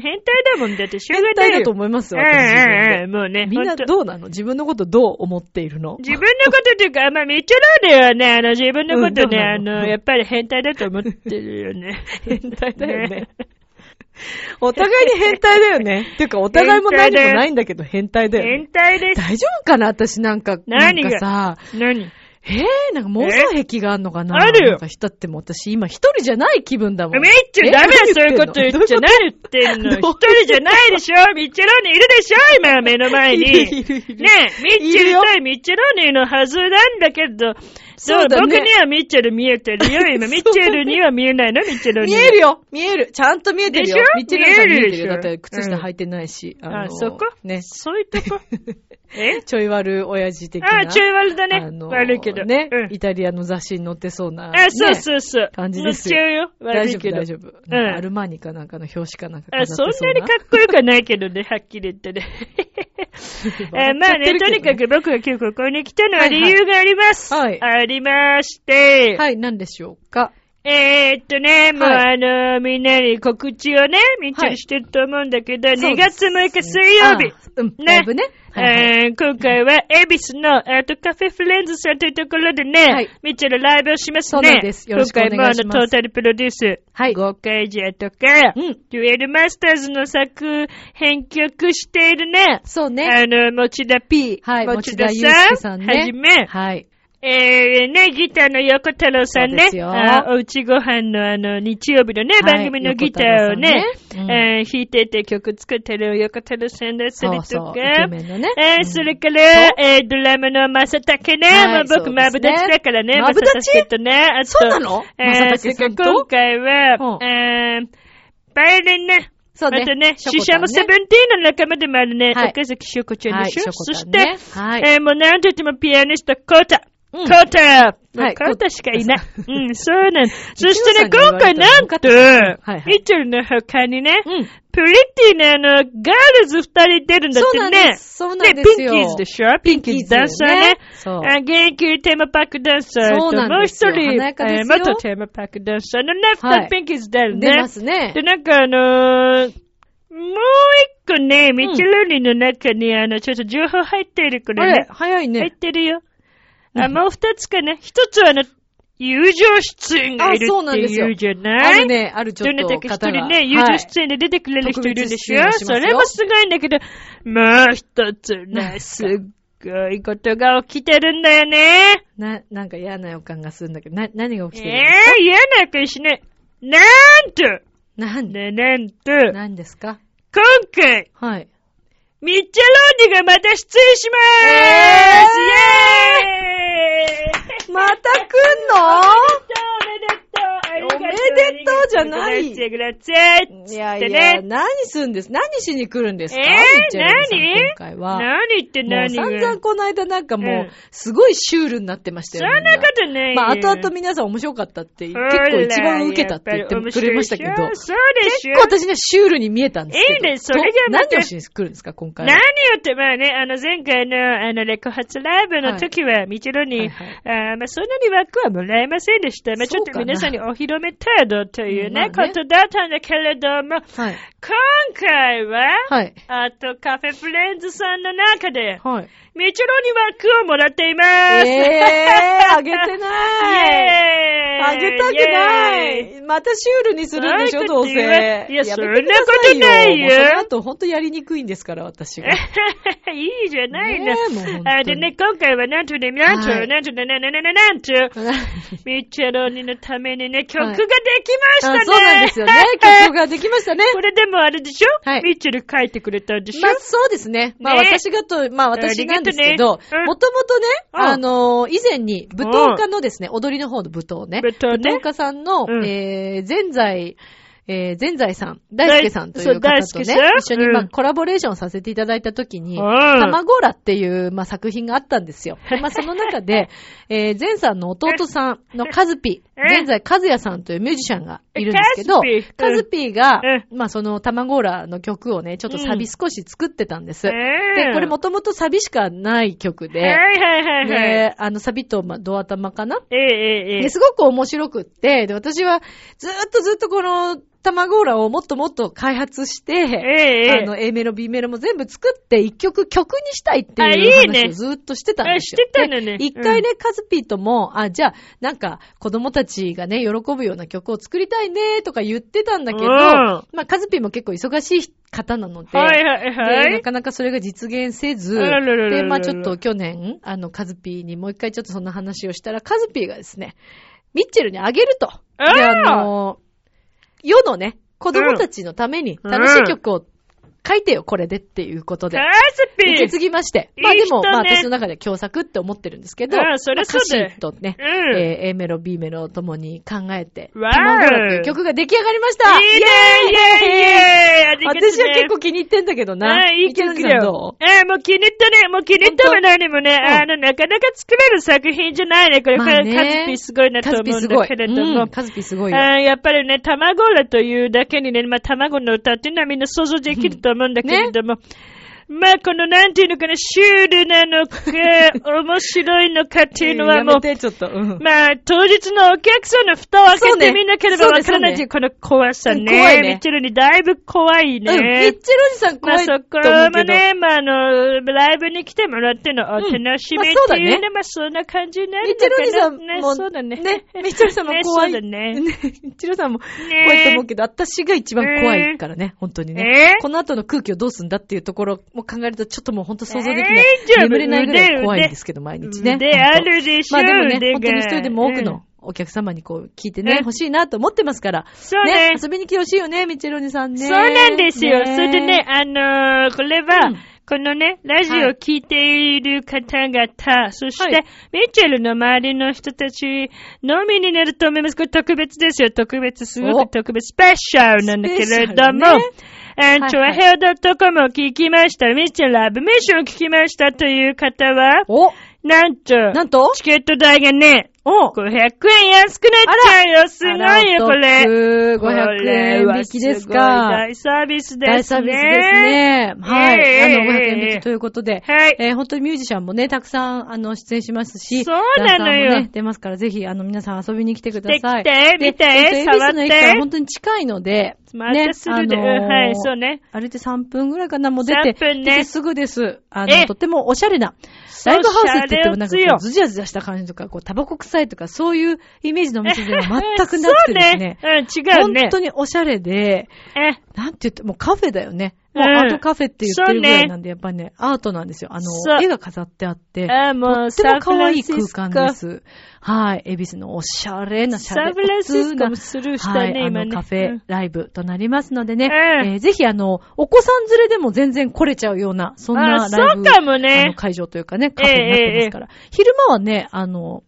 変態だもんだって、しょうが変ないよ。態だと思いますよ、うん私自分うんうでん。もうね。みんなどうなの？自分のことどう思っているの？自分のことっていうか、まあ、ミッチェローではね、あの、自分のことね、あの、やっぱり変態だと思ってるよね。<laughs> 変態だよね。<laughs> お互いに変態だよね。っ <laughs> ていうか、お互いも何もないんだけど変態だよね変。態です。大丈夫かな？私なんか、なん何が？かさ、何？えー、なんか妄想癖があんのかなえあるよだってもう私今一人じゃない気分だもん。ミッチェルダメだ、そういうこと言っちゃ。何言ってんの一人じゃないでしょミッチェローニいるでしょ今、目の前に。いるいるいるねえ、ミッチェル対ミッチェローニのはずなんだけど、そうだね僕にはミッチェル見えてるよ、今。ミッチェルには見えないのミッチェルに。見えるよ見えるちゃんと見えてるよでしょ？ミッチェルさん見えてるよ。だって靴下履いてないし。あ、のそこ？ね。そういうとこ？<laughs> え？ちょい悪親父的な。あ、ちょい悪だね。あの悪いけど。ね、うんイタリアの雑誌に載ってそうな。あ、そうねそうそう。感じですよ乗っちゃうよ。悪大丈夫、いけど。大丈夫。うんアルマーニかなんかの表紙かなんか飾あ、そんなにかっこよくはないけどね、はっきり言ってね。<laughs> えまあね、とにかく僕が今日ここに来たのは理由があります。はいありまして、はい、何でしょうか？えー、っとね、もう、はあのみんなに告知をね、みっちゃんしてると思うんだけど、そう2月6日水曜日。あうん、ねライブね。今回は、恵比寿のアートカフェフレンズさんというところでね、はい。ミッチェルライブをしますね。そうなんです。よろしくお願いします。今回もあの、トータルプロデュース、はい。ゴーカイジャーとか、うん。デュエルマスターズの作編曲しているね、そうね。あの、持田 P、はい、持田持田祐介さんね。はじめ、はい。えー、ね、ギターの横太郎さんねあおうちご飯のあの、日曜日のね、はい番組のギターをね、ねうんえー弾いてて曲作ってる横太郎さんだったりとか、そうそう。えー、うんそれから、えー、ドラムの正竹ね。はいもう僕、マブダチだからね。マブダチとね。あと、そうなの？えー、それから今回は、うんえー、バイオリンね。そうね。あとね、シシシャもセブンティーンの仲間でもあるね、はい高崎しょこちゃんはい、でしょ、ショコそして、はい。えー、もうなんと言ってもピアニスト、コータ。うんコータはいコータしかいない。うん、そうなん。<laughs> そ一してね、今回なんと、はいはいミッチェルの他にね、うん。プリティなあの、ガールズ二人出るんだってね。そうなんです。そうなんですよ。ピンキーズでしょ？ピンキーズダンサーね。そう。あ現役テーマパークダンサーと、もう一人、えー元テーマパークダンサーのね、二はピンキーズ出るね。出ますねで、。なんかあのー、もう一個ね、ミチェロニの中に、あの、ちょっと情報入っているからあれね。入っ早いね。てるよ。<laughs> あ、うんもう二つかな。一つはあの、友情出演がいるっていうじゃあない？るね、あるちょっとどなたか一。人ね、友情出演で出てくれる人いるでしょ、特別出演しますよそれもすごいんだけど、もう一つね、すっごいことが起きてるんだよね。な、なんか嫌な予感がするんだけど、な、何が起えきてる？んですかえ嫌な気しない。なんと！なんで、ね、なんと、何ですか？今回、はい。ミッチェローニがまた出演しまーす、イェーイまた来んの？<laughs> おめでとうじゃないグラッツェグラッツェいやいや、ね。何するんです？何しに来るんですか？えー何？今回は。何ってもう何散々この間なんかもうすごいシュールになってましたよ。そんなことないよ。まあ、後々皆さん面白かったって、結構一番受けたって言ってくれましたけど、そうでしょ結構私にはシュールに見えたんですけど。いいねそれがまたど何をしに来るんですか、今回は。何よって、まあね、あの、前回の、あの、レコ発ライブの時は、みちろに、あーまあ、そんなに枠はもらえませんでした。まあ、ちょっと皆さんにお披露目程度というね、まあねことだったんだけれども、はい。今回は、はい。あと、カフェフレンズさんの中で、はい。みちろに枠をもらっています。ええー、あげてない。<laughs> イェーイあげたくない。またシュールにするんでしょ、どうせ。いやそんなことないよその後、ほんとやりにくいんですから、私が。<laughs> いいじゃないの。あでね、今回はなんとね、なんと、はいなんとね、なななななんと、ミッチェロニのためにね、曲ができましたね。あそうなんですよね。曲ができましたね。これでもあれでしょはいミッチェル書いてくれたんでしょまあ、そうですね。まあ、ね私がと、まあ、私なんですけど、もともとね、うん。あのー以前に、舞踏家のですね、踊りの方の舞踏ね。舞踏家さんの、うん。えー、前在、えー、前在さん、大輔さんという方とね一緒に、まあ、うんコラボレーションさせていただいたときに、うん。卵らっていう、まあ、作品があったんですよ。でまあ、その中で、<laughs> えー、前さんの弟さんのカズピ、え現在カズヤさんというミュージシャンがいるんですけどえカズピ、カズピがう、まあ、その卵らの曲をね、ちょっとサビ少し作ってたんです。えで、これもともとサビしかない曲で。で、あの、サビと、まあ、ドア玉かな？えええすごく面白くって、で、私はずーっとずっとこの卵ーラをもっともっと開発して、えええあの、A メロ、B メロも全部作って一曲曲にしたいってあいいう話をずーっとしてたんですよ。あしてたのね。で一回ね、カズピーとも、あ、じゃあ、なんか、子供たちがね、喜ぶような曲を作りたいね、とか言ってたんだけど、うん。まあ、カズピーも結構忙しい方なので、はいはいはで、ないかなかそれが実現せず、あらららで、まあちょっと去年、あの、カズピーにもう一回ちょっとそんな話をしたら、カズピーがですね、ミッチェルにあげると。で、あの、世のね、子供たちのために楽しい曲を書いてよ、これでっていうことで。カズピ受け継ぎまして。いいまあでも、まあ私の中で共作って思ってるんですけど、うんそりゃそうだよまあ歌詞とね、うんえー A メロ、B メロともに考えて、わーいう曲が出来上がりましたいいねイェーイイェーイね私は結構気に入ってんだけどな。あいい曲だよど。えーもう気に入ったね。もう気に入ったも何もね、あの、なかなか作れる作品じゃないね。これ、まあねカズピすごいなと思うん。だけれどもうん。カズピすごいよ。あーやっぱりね、卵らというだけにね、まあ、卵の歌っていうのはみんな想像できると思うんだけれども、まあ、この、なんていうのかな、シュールなのか、<laughs> 面白いのかっていうのはもうまあ、当日のお客さんの蓋を開けてみなければわからないという、この怖さうんね。怖いね見てるにだいぶ怖いね。うん。ミッチェルおじさんま怖いとあそこ。もね、まああの、ライブに来てもらってのお楽しみまあっていうね、まあそんな感じになるミッチェルおじさんそうだね。ね、ミッチェルさんも怖い。ねそうだねミッチェルさんもね怖いと思うけど、私が一番怖いからね、本当にね。えこの後の空気をどうすんだっていうところも考えると、ちょっともう本当想像できない。眠れないぐらい怖いんですけど、毎日ね。腕あるでしょまあでもね、本当に一人でも多くのお客様にこう聞いてね、うん欲しいなと思ってますから。そうね遊びに来てほしいよね、ミッチェルおじさんね。そうなんですよ。ねそれでね、あのーこれは、うんこのね、ラジオを聞いている方々、そして、はい。ミッチェルの周りの人たちのみになると思います。これ特別ですよ。特別、すごお。く特別、スペシャルなんだけれども、スペシャルね。あの、チョアはいはいヘオ .com を聞きました。ミッチェルラブミッションを聞きましたという方は、お。なんと、なんと？チケット代がね、500お円安くなっちゃうよ。すごいよ、これ。500円引きですか。大サービスですね。大サービスですね。はい。ええあの、500ええ円引きということで。はい。えー本当にミュージシャンもね、たくさん、あの、出演しますし、そうなのよね、出ますから、ぜひ、あの、皆さん遊びに来てください。来て見てえっと触っての駅から本当に近いので、またするで、はい、そうね。あれで3分ぐらいかな、もう出て、3分ね出てすぐです。あえの、とってもおしゃれな、ライブハウスって言ってもなんかこおしゃれおう、ズジャズジャした感じとか、こう、タバコ臭いとか、そういうイメージのお店では全くなくてですね。<laughs> そうね。うん、違うね。本当におしゃれで、え、なんて言って、もうカフェだよね。もううんアートカフェって言ってるぐらいなんで、やっぱりね、アートなんですよ。あの、絵が飾ってあって、あ、もう、とっても可愛い空コ。間です。はい。恵比寿のおしゃれな、しゃれサンフランシスコなもスルーしたはい、ね、あ今ね。のカフェうんライブとなりますのでね、うんえーぜひあの、お子さん連れでも全然来れちゃうような、そんなあ、ライブ、そうかもあのね。会場というかね、カフェになってますから。昼間はね、あの、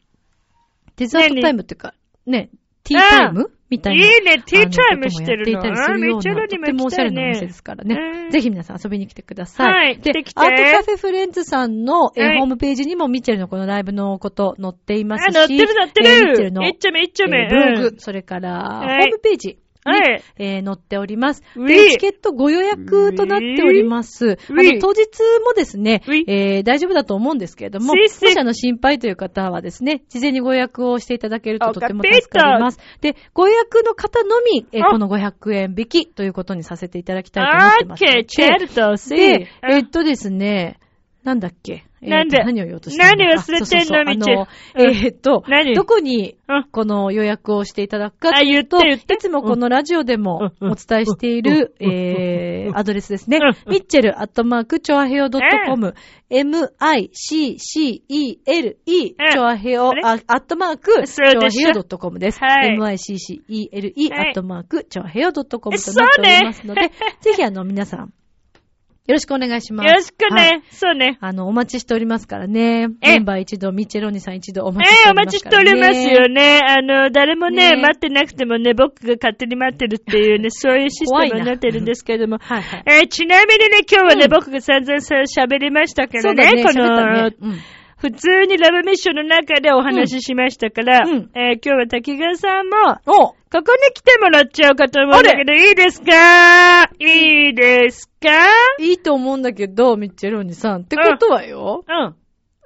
デザートタイムっていうか、ね、ティータイムみたいな。いいね、ティータイムしてるの。あのこともやっていたりするようあめっちゃな、とってもおしゃれなお店ですからね。うんぜひ皆さん遊びに来てください。はいでアートカフェフレンズさんの、ホームページにもミッチェルのこのライブのこと載っていますし、あ、乗ってる乗ってえーミッチェルの、る。いっちゃめいっちゃめ。えーブログ、うんそれから、はいホームページに、はい。えー載っております。で、チケットご予約となっております。あの、当日もですねえー大丈夫だと思うんですけれども、もしあの、心配という方はですね、事前にご予約をしていただけるとおとっても助かります。で、ご予約の方のみ、えーあこの500円引きということにさせていただきたいと思ってますので。えっとですね、なんだっけ？なんで何を言おうとした何忘れてんのみちえーっと、何？どこにうん。この予約をしていただくかというと。いつもこのラジオでもうんお伝えしている、えー、アドレスですね。うん。ミッチェルアットマーク、チョアヘオ .com、m-i-c-c-e-l-e、うん。チョアヘオ、アットマーク、チョアヘオ .com です。はい。M-i-c-c-e-l-e、はい。アットマーク、チョアヘオ .com となっておねりますので、ぜひあの、皆さん、よろしくお願いします。よろしくはいね。そうね。あの、お待ちしておりますからね。えメンバー一度、ミッチェローニさん一度おえ待ちしてえおおりますから、ね。待ちしておりますよね。あの、誰もね、ね待ってなくてもね、僕が勝手に待ってるっていうね、<laughs> そういうシステムになってるんですけれども。<laughs> はいはい。えーちなみにね、今日はね、うん僕が散々さ喋りましたけどね、ね、この、ね。うん。普通にラブミッションの中でお話ししましたから、うん。えー今日は滝川さんも、お。ここに来てもらっちゃうかと思うんだけど、いいですか？いいですか？いいと思うんだけど、ミッチェローニさん。ってことはよ、うん。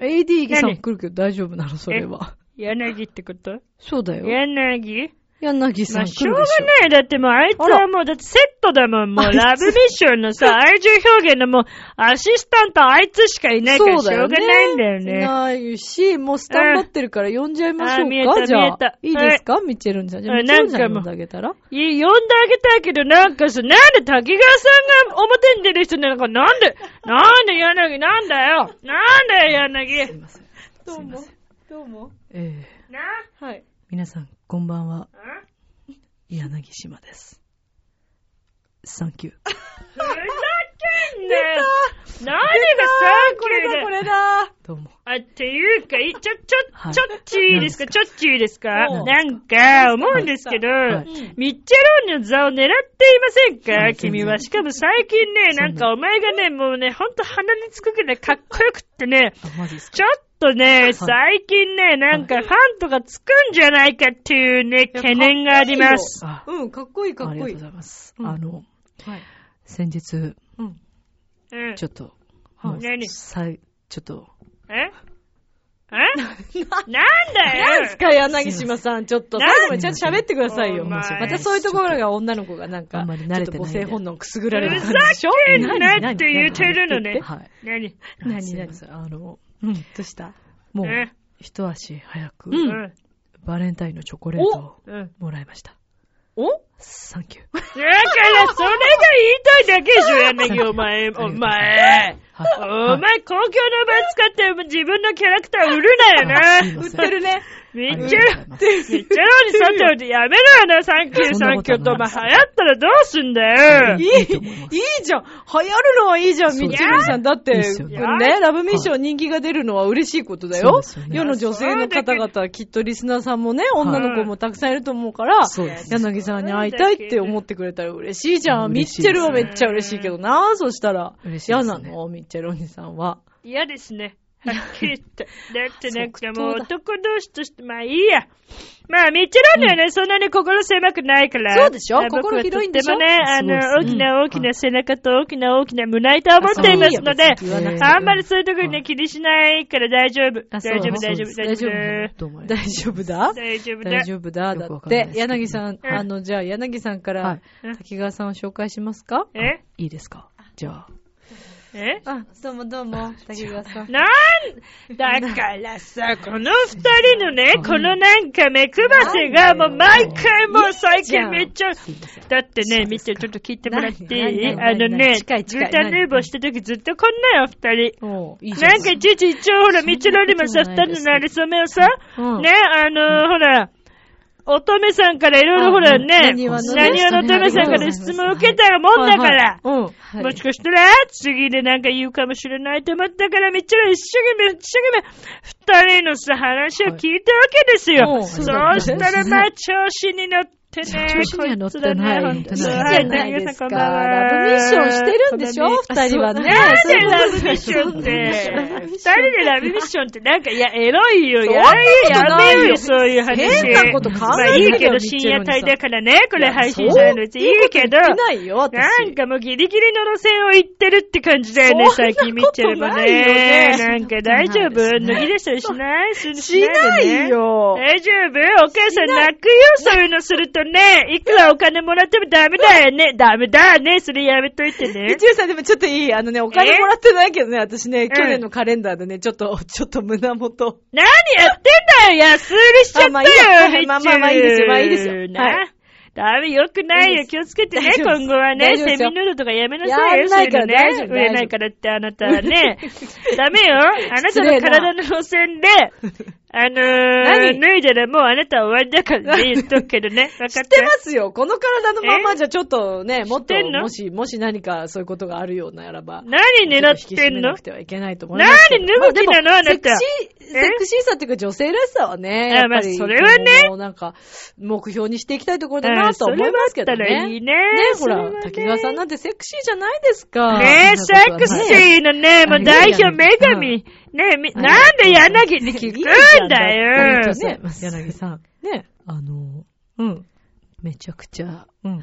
AD さん何？来るけど大丈夫なのそれは。柳ってこと？そうだよ。柳？柳さまあ、んしょうが。ない。だってもうあいつはもう、だってセットだもん。もうラブミッションのさ、<laughs> 愛情表現のもう、アシスタントあいつしかいないからしょうがないんだよね。ないし、もうスタンバってるから呼んじゃいましょうあ見えたかじゃあ見えた。いいですか？ミッチェローニさん。じゃあ、はいミッチェローニさん呼んであげたら？いや、呼んであげたいけど、なんかさ、なんで滝川さんが表に出る人なんか、なんで、なんで柳、なんだよ。なんだよ、柳。すいません。どうも。どうもえなー、はい。皆さん、こんばんは。あ柳島です。サンキュー。ふざけんなよ。何がサンキューだ。これだどうも。あ、っていうか、いちょ、ちょ、はい。ちょっちいいですか、何ちょっちいいですか？なんか、思うんですけど、はい。ミッチェローニの座を狙っていませんか？はい。君は。しかも最近ね、なんかお前がね、もうね、ほんと鼻につくぐらいかっこよくってね、ちょっとね、最近ね、なんかファンとかつくんじゃないかっていうね、懸念があります。あうん、かっこいいかっこいいありがとうご。ざいます。うんあの、はい。先日、うん。うん。ちょっと、何？さいちょっと、え？え？なんだよ何すか、柳島さん。ちょっと、な最後まで？ちゃんと喋ってくださいよ。またそういうところが女の子がなんか、あんまり慣れて母性本能くすぐられるふざ感じでしょ？けん何なって言ってるのね。はい。何？何？すいませんあの、うん、どうした？もうえ、一足早く。バレンタインのチョコレートをうん。もらいました。お？サンキュー。だから、それが言いたいだけでしょ、柳、お前。お前。はいお前、公共の場使って自分のキャラクター売るなよな。売ってるね。めっちゃ、めっちゃろにさておいてやめろよな、サンキュー、サンキューと。お前流行ったらどうすんだよ。いい、いいじゃん。流行るのはいいじゃん、ミッチェルさん。だって、ねね、ラブミッション人気が出るのは嬉しいことだよ。世の女性の方々、きっとリスナーさんもね、女の子もたくさんいると思うから。柳さんに会いたいって思ってくれたら嬉しいじゃん。ミッチェルはめっちゃ嬉しいけどな、そしたら。嬉しいね嫌なの？ミッチェルお兄さんは。嫌ですね。はっきり言って。<laughs> だってなんかもう男同士として、まあいいや。まあ、みちろんはね、そんなに心狭くないから。そうでしょ？心広いんでしょ？とってもね、あの、大きな大きな背中と大きな大きな胸板を持っていますので、あんまりそういうところにね、気にしないから大丈夫。大丈夫、大丈夫、大丈夫。大丈夫だ大丈夫だ？大丈夫だ。だ。って、柳さん、うん。あの、じゃあ柳さんかはらい、滝川さんを紹介しますか？え？いいですか？じゃあ。え？あ、どうもどうも、滝川さん。<laughs> なんだからさ、この二人のね、このなんか目くばせが、もう毎回もう最近めっちゃ、だってね、見て、ちょっと聞いてもらっていいあのね、近い近いグータンヌーボーした時ずっとこんなよ、二人。なんかいちいち一応ほら、道のりもさ、二人のなりそめをさ、うん。ね、あの、ほら、乙女さんからいろいろほらね、あ何話の乙女さんから質問を受けたもんだから、もしかしたら、次でなんか言うかもしれないと思ったから、めっちゃ一生懸命、一生懸命、二人のさ、話を聞いたわけですよ。そうしたら、まあ、調子に乗ってね、調子には乗ってないこいいはい、いいじゃないですか。ラブミッションしてるんでしょ？二人はね。なんでラブミッションって。二人でラブミッションってなんか、いや、エロいよ。やなことないよめよ、そういう話。変なこと考えまあいいけど、深夜帯だからね、これ配信されるの別にいいけど。ないよ、私。なんかもうギリギリの路線を行ってるって感じだよね、最近見ちゃえばね。ねなんか大丈夫？脱ぎ出したりしない？ししない。よ。大丈夫？お母さん泣くよ、そういうのするとね。いくらお金もらってもダメだよね。ダメだね。それやめといてね。一応さんでもちょっといいあのね、お金もらってないけどね、私ね、去年のカレンダーでね、ちょっと、ちょっと胸元。何やってんだよ安売りしちゃったよあまあまあまあまあいいですよまあいいですよなはいダメ、よくないよ。気をつけてね、今後はね。セミヌードとかやめなさいよ。ないからそううのね。売れないからってあなたはね。ダメよ。<laughs> あなたの体の路線で、<laughs> あのー、何？脱いだらもうあなたは終わりだからね、言っとくけどね。<laughs> 分かっ知っててますよ。この体のままえ？じゃちょっとね、もっと知ってん、の？もし、もし何かそういうことがあるようならば。何狙ってんのくてはいけないと思います。何脱ぐ気なの？まああなたセクシー、えセクシーさっていうか女性らしさはね、あやっぱり、まあそれはねもうなんか、目標にしていきたいところだなと思いますけどね。あそれはあったらいいねね、ほら滝川さんなんてセクシーじゃないですか。ねえ、セクシーのね、もう代表女神。ねえ、みなんで柳に聞くんだよ。ね、柳さん。ね、あの、うん。めちゃくちゃうん。いい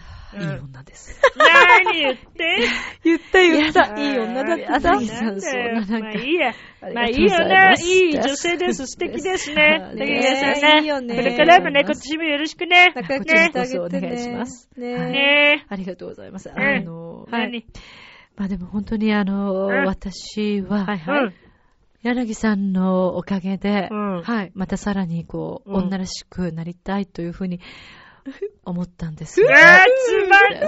女です。何言って言った言った。やいい女だってさ。柳さんそんななんかまあいいや。まあいいよな。ますいい女性 <laughs> です。素敵ですね。ね竹川さんね。いいよねこれからもね、今年もよろしくね。仲良くねしお願いしますねねありがとうございます。あえの、はい何？まあでも本当にあの、うん私は、はいはいうん。柳さんのおかげで、うん。はい、またさらにこう、うん。女らしくなりたいというふうに思ったんです。あー、が。つまん、え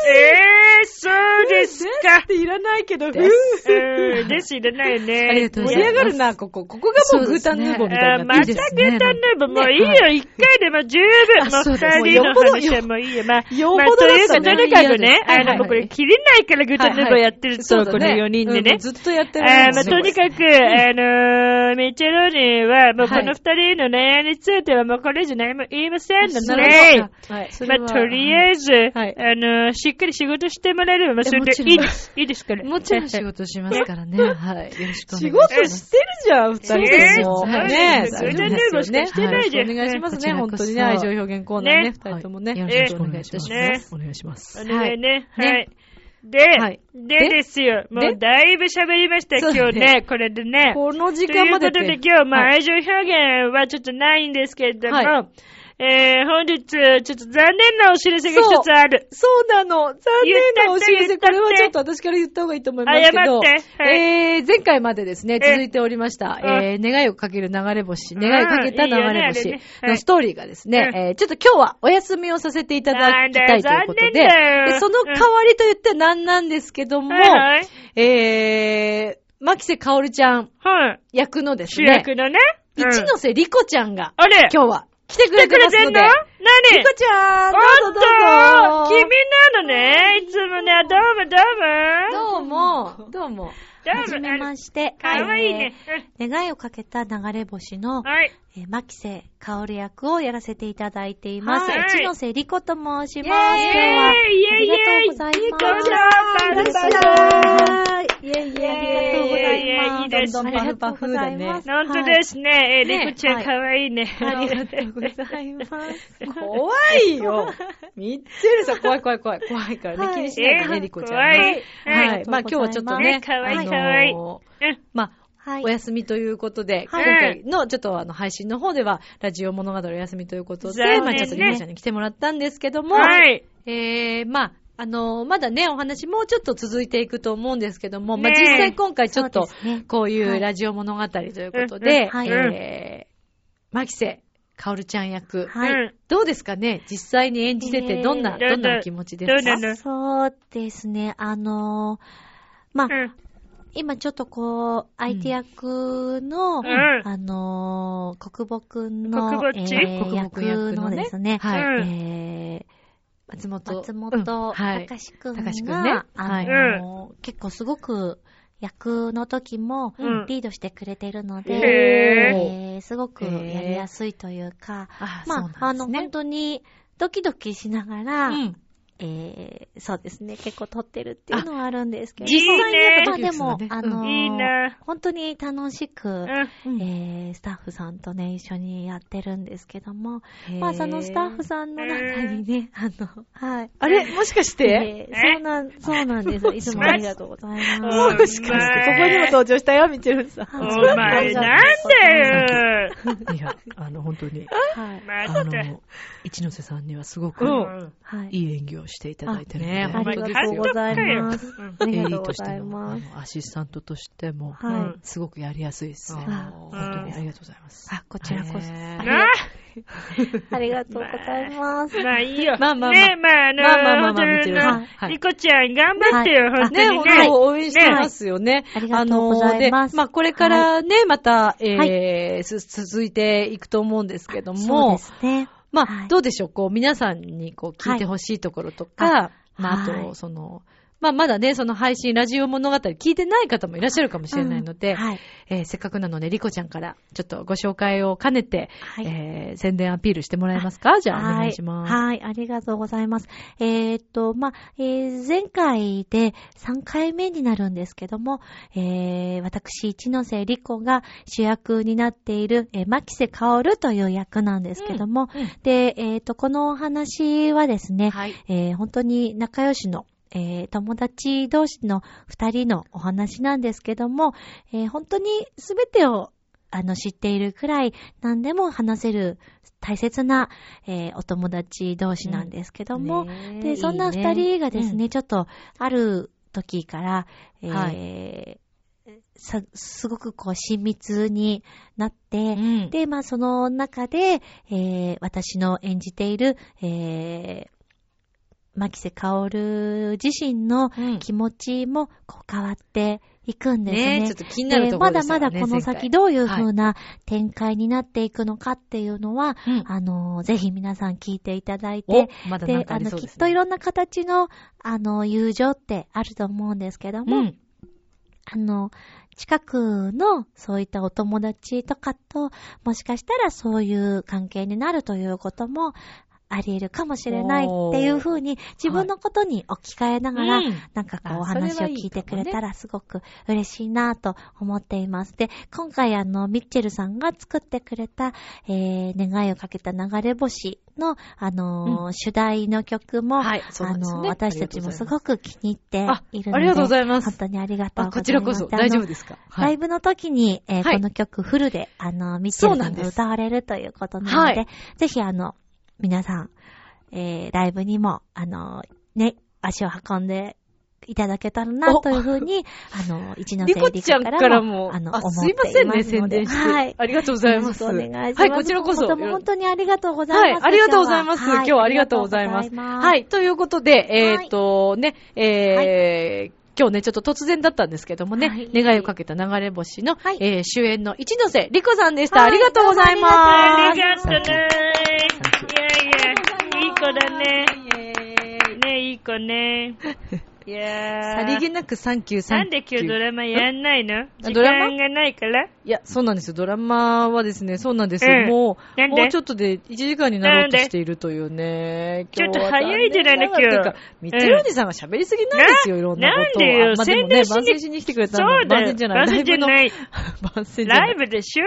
ー、そうですか。いらないけど、です。うん、です、いらないよね。ありがとうご盛ざいます。り上がるな、ここ。ここがもうグータンヌーボーみたいになまたグータンヌーボーもういいよ、一回でも十分。もう二人の話はもういいよ。まあ、よっまあ、ぽどだったというか、とねにかくね、あの、もうこれ切れないからグータンヌーボーやってると、この4人でね。うん。ずっとやってるまあ、ねとにかく、あのー、ミチェロニーは、もうこの二人の恋愛についてはもうこれ以上何も言いませんの。で、はい。それはまあ、とりあえず、はいあのー、しっかり仕事してもらえれば、まあ、それでいいです。いいですから。もちろん仕事しますからね。<laughs> はい。よろしくお願い仕します。事してるじゃん、二人でも。ねそうですグータンヌーボーしかしてないじゃんお願いしますね、本当にね、愛情表現コーナーね、ね二人ともね。よろしくお願いいたしねます。お願いします。お願いね。ははいい。で、はいでですよ。もうだいぶ喋りました、今日ね。これでね。この時という間までことで今日、まあ、はい愛情表現はちょっとないんですけれども、はえー、本日、ちょっと残念なお知らせが一つある。そうなの。残念なお知らせ。これはちょっと私から言った方がいいと思いますけど。謝ってはいえー、前回までですね、え続いておりました、うんえー、願いをかける流れ星、ん願いをかけた流れ星のストーリーがですね、うんえー、ちょっと今日はお休みをさせていただきたいということで、でその代わりと言って何なんですけども、はいはい。えー、牧瀬かおるちゃんはい。役のです主ね、役のね。一うんノ瀬りこちゃんが、あれ今日は来てくれ来てくてますので、れてんの？何？りこちゃん、どおっとうぞどうぞ。君なのね。いつもね、どうもどうも。どうも、どうも。はじめまして。かわいいね。えー願いをかけた流れ星の、はい。えー、牧瀬薫役をやらせていただいています。はい一ノ瀬莉子と申します。イェーイ今日は、ありがとうございます。どうぞバイバイバイバイイェイイェイイェイ。いやいやいやいいですどんどんパフパフだね。ありがとうございます本当ですね。えー、ねリコちゃんはいかわいいね。ありがとうございます。<laughs> 怖いよ。ミッチェルさん、怖い怖い怖い。怖いからね。はい気にしないでね、リコちゃん怖いね。はい。まあ今日はちょっとねね、かわいいあのかわいいまあ、はいお。休みということで、はい今回のちょっとあの配信の方では、ラジオ物語お休みということで、まあちょっとリコちゃんに来てもらったんですけども、はい。えー、まあ、あのーまだね、お話もうちょっと続いていくと思うんですけども、まあね実際今回ちょっとこういはいうラジオ物語ということうんで、うんはいえー、マキセ、カオルちゃん役、はい。うんどうですかね？実際に演じてて、えーどんな、どんなお気持ちですか？そうですね。あのーまあ、うん。今ちょっとこう、相手役の、ん。あのー国母くんの、国母えー国母くん役役のですね、はい。うん。え松本。ー、松うん。本はい。隆くんが、隆くんね。あのー結構すごく役の時もうん。リードしてくれてるので、へえーすごくやりやすいというか、あ、まあ、あの、本当当にドキドキしながら、うん。えー、そうですね、結構撮ってるっていうのはあるんですけど、実際にまあでもあのーいいな。本当に楽しく、うん。えー、スタッフさんとね、一緒にやってるんですけども、まあそのスタッフさんの中にね、あの、はい。あれ？もしかして？えーそうなん、そうなんです。いつもありがとうございます。ももしかして、ここにも登場したよ、みちるさん。お前、なんで？よ。いや、あの、本当に、はい。あの、一ノ瀬さんにはすごく。いい演技をしていただいてるので、ねありがとうございます。うんありがとうございとしてのます。アシスタントとしても、はいすごくやりやすいですね。あ本当にありがとうございます。あ、こちらこそ。ねありな <laughs> ありがとうございます。まあいいよ。まあまあまあねまああの、まあまあまあまあ本当にみちるさんあはいのリコちゃん頑張ってよ、はい本当ね、にね。本当応援してますよね。ありがとうございますあので、まあ、これからね、また、えはーす続いていくと思うんですけどそうもで、すね。まあ、はい。どうでしょう、こう、皆さんにこう、聞いてほしいところとか、はい。まあ、あと、はい。その、まあ、まだね、その配信、ラジオ物語聞いてない方もいらっしゃるかもしれないので、はい。えーせっかくなので、リコちゃんから、ちょっとご紹介を兼ねて、はいえー宣伝アピールしてもらえますか？じゃあ、お願いします。はい。はい、ありがとうございます。えーっと、まあ、えー前回で3回目になるんですけども、えー、私、一ノ瀬リコが主役になっている、えー、牧瀬薫という役なんですけども、うんうんで、えーっと、このお話はですね、はい。えー本当に仲良しの、えー友達同士の二人のお話なんですけども、えー本当にすべてをあの知っているくらい何でも話せる大切な、えーお友達同士なんですけども、ねで、そんな二人がですね、ちょっとある時から、えーはさすごくこう親密になって、うん、うん。で、まあ、その中で、えー私の演じている、えー、牧瀬薫自身のうん気持ちもこう変わっていくんですね。ねちょっと気になるところですよね。でまだまだこの前先回どういう風な展開になっていくのかっていうのは、うんあの、ぜひ皆さん聞いていただいて、お、まだで、あの、かありそうです、ね。きっといろんな形の、あの、友情ってあると思うんですけども、うん。あの、近くのそういったお友達とかと、もしかしたらそういう関係になるということもあり得るかもしれないっていうふうに自分のことに置き換えながら、うんなんかこうお話を聞いてくれたらすごく嬉しいなと思っています。で、今回あの、ミッチェルさんが作ってくれた、えー、願いをかけた流れ星の、あのー主題の曲も、はいそうなあの、私たちもすごく気に入ってあいるので、ありがとうございます。本当にありがとうあ、ございます。こちらこそ大丈夫ですか？ライブの時に、えーはい。この曲フルで、あの、ミッチェルさんが歌われるということなので、はい。ぜひあの、皆さん、えー、ライブにも、あの、ね、足を運んでいただけたらな、おというふうに、あの、一ノリ瀬リコちゃんカからも、あの、あ、思すいませんね、宣伝して。はい。ありがとうございます。お願いします。はい、こちらこそ。とても本当にありがとうございます。はい、ありがとうございます。今今日はありがとうございます。ははい、ということで、えーっと、ね、えー、今日ね、ちょっと突然だったんですけどもね、はい願いをかけた流れ星の、はいえー主演の一ノ瀬りこさんでした。はいありがとうございます。ありがとうね。いやいや、いい子だね。ね、いい子ね。いやー。さりげなくサンキューサなんンキュー。で今日ドラマやんないの？時ドラマ？間がないからいいや、そうなんですよ。ドラマはですね、そうなんですよ。うんもう、なんで？もうちょっとで1時間になろうとしているというね。ちょっと今日は早いじゃないの残念がらというかみつろにさんが喋りすぎなんですよ、いろんなことを。なんでよあまあでもね、宣伝しに番宣しに来てくれたそのうだよ。番宣じゃない。番宣じゃライブのない。番宣じゃないライブでしょ？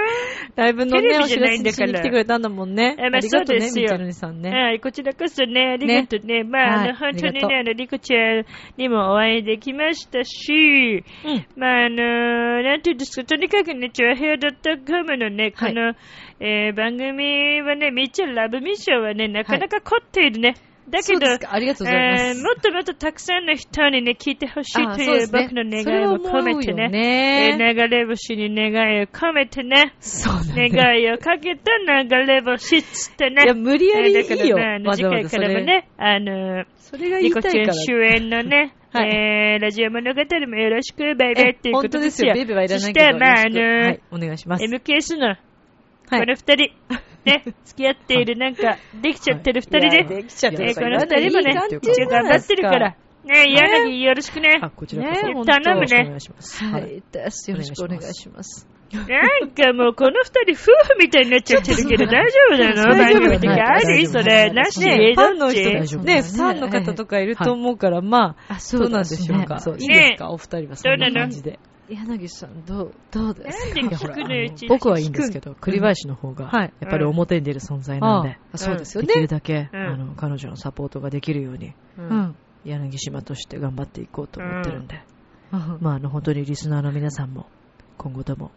ライブのね、テレビじゃお知らせないんだからしに来てくれたんだもんね。えまあありがとうね、そうですよみつろにさんね。はい、こちらこそね、ありがとうね。まあ、あの、はい本当にありがとね、あの、リコちゃんにもお会いできましたし、うんまあ、あの、なんていうんですか、とにかくね、チュアヘアドットコムのね、この、えー番組はね、みっちゃんラブミッションはね、なかなか凝っているね。だけど、そうですか。ありがとうございます。えーもっともっとたくさんの人にね、聞いてほしいあという僕の願いを込めてね、ねえー流れ星に願いを込めてね、そうなんだよ願いをかけた流れ星っつってね。いや、無理やりいえーだからいよ。まああの次わざわざそ回からもれ。ね、あの、それが言いいから。主演のね、はいえー、ラジオ物語もよろしく、ベイベーっていうこ本とでよ。当ですすよ。ベイベーはいらないけど。そして、まあ、あの、はい、お願いします。MKS の、こはいの二人、<laughs> ね、付き合っている、なんか、できちゃってる二人で、できちゃってるえーこの二人もね、一応頑張ってるから、ね、柳よろしくね。あ、こちらこそ。ね頼むねよろしくお願いします。ははい。よろしくお願いします。なんかもうこの二人夫婦みたいになっちゃってるけど大丈夫なの？番組的ありそれ。なしね、ファンの人大丈夫ね、ファンの方とかいると思うから、まあ、あ、そうなんでしょうか？そういいですか、お二人はそんな感じで。柳さん、どう、どうですか？僕はいいんですけど、栗林の方が、はい。やっぱり表に出る存在なんで、あそうですよできるね。だけ、うん。あの、彼女のサポートができるように。柳島として頑張っていこうと思ってるんで、うん。まあ、あの、本当にリスナーの皆さんも、今後とも、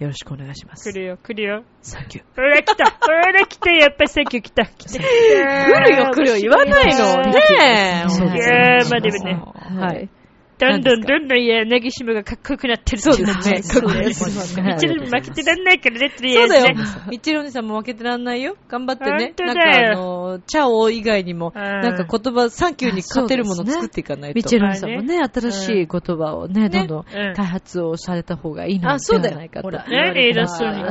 よろしくお願いします来。るよ、来るよ。サンキュー。ほら来た、ほら来て、やっぱさっき来た、来て。来来るよ来るよ言わないのねえそうですいやーまあでもね、はい。どんどんどんどんいや、柳島がかっこよくなってるそうですねそうかっこいいでですす。一度も負けてらんないからね、とりあそうだよえずね。。みっちろお兄さんも負けてらんないよ。頑張ってね。なんかあの、チャオ以外にも、うんなんか言葉、サンキューに勝てるものを作っていかないと。ミチェルさんもね、新しい言葉をね、どんどんうん開発をされた方がいいのあ、そうだよではないか。と。ほら、ね言われて偉そうにい。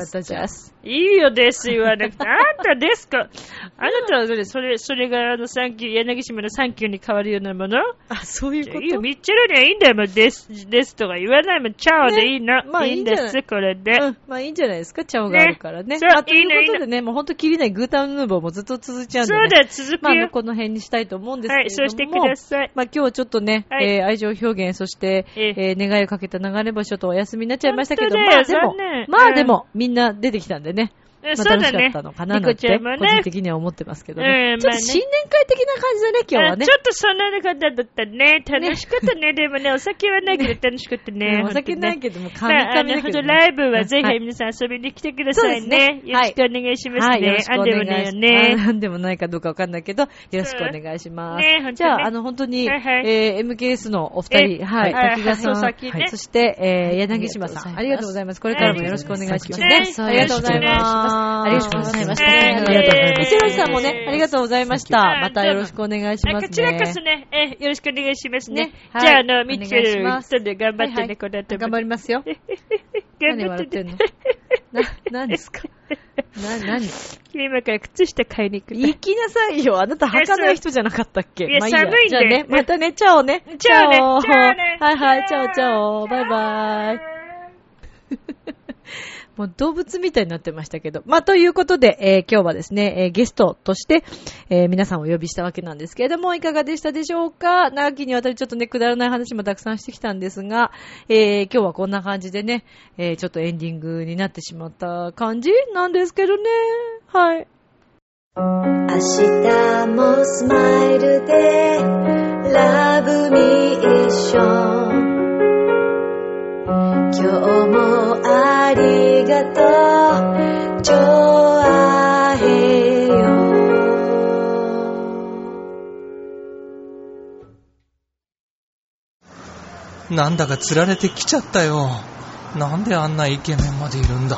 いいよです言わなくて。あんたですか？<laughs> あなたはそれ、それ、それがあの、サンキュー、柳島のサンキューに変わるようなもの？あ、そういうこいいよ、とミッチェルにはいいんだよ、もうです、ですとか言わないもん、チャオでいいの。ねまあいいんですこれで。うん、まあいいんじゃないですか、チャオがあるからね。ねそうまあ、ということでね、もうほんと切りないグータンヌーボーもずっと続いちゃうんで、ね。そうだよ、続くまあ、あのよ。この辺にしたいと思うんですけれはい、ども。そうしてください。まあ今日はちょっとね、はいえー愛情表現、そして、ええー願いをかけた流れ星とお休みになっちゃいましたけど、まあでもまあでも、みんな出てきたんでね、うんまあ楽しかった。のかななんて、ね個人的には思ってますけどね。うんちょっと新年会的な感じだね、今日はねあち。ょっとそんな方だったね。楽しかったね。でもね、お酒はないけど楽しかったね。うん <laughs> お酒ないけけども、ま神々だけどね。ライブはぜはいひ皆さん遊びに来てくださいね。ねよろしくお願いしますねろし。くおあんでも願いします。ないよね。なんでもないかどうかわかんないけど、よろしくお願いします。じゃあ、あの、本当に、えー MKS のお二人、えはい、はい滝川さん、そして、えー柳島さん、ありがとうございます。これからもよろしくお願いしますね。ねありがとうございます。ありがとうございましたね。ありがとうございます。ね伊勢ロさんもね、ありがとうございました。はいまたよろしくお願いしあますね。こちらこそね、え、よろしくお願いしますね。じゃあ、あの、ミッチェルます一人で頑張ってね、この後も頑張りますよ。<laughs> 頑何張っね笑っててんの？<laughs> な、何ですか？な、何？今から靴下買いに行く。行きなさいよ。あなた履かない人じゃなかったっけ？いやまあ寒いんで。じゃあね、またね、チャオね。チャオね。チャオね。はいはい、チャオチャオ。バイバイ。<laughs> もう動物みたいになってましたけど。まあ、ということで、えー今日はですね、えーゲストとして、えー皆さんをお呼びしたわけなんですけれども、いかがでしたでしょうか？長きにわたりちょっとね、くだらない話もたくさんしてきたんですが、え今日はこんな感じでね、えちょっとエンディングになってしまった感じなんですけどね。はい。明日もスマイルでラブミーション今日もありがとう。ジョアヘヨなんだか釣られてきちゃったよ。なんであんなイケメンまでいるんだ？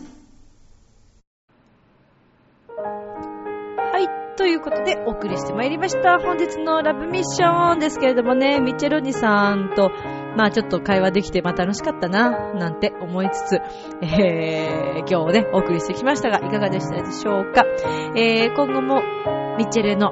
ということでお送りしてまいりました。本日のラブミッションですけれどもね、ミッチェロニさんと、まあちょっと会話できて、まあ楽しかったな、なんて思いつつ、えー、今日ね、お送りしてきましたが、いかがでしたでしょうか。えー、今後も、ミッチェルの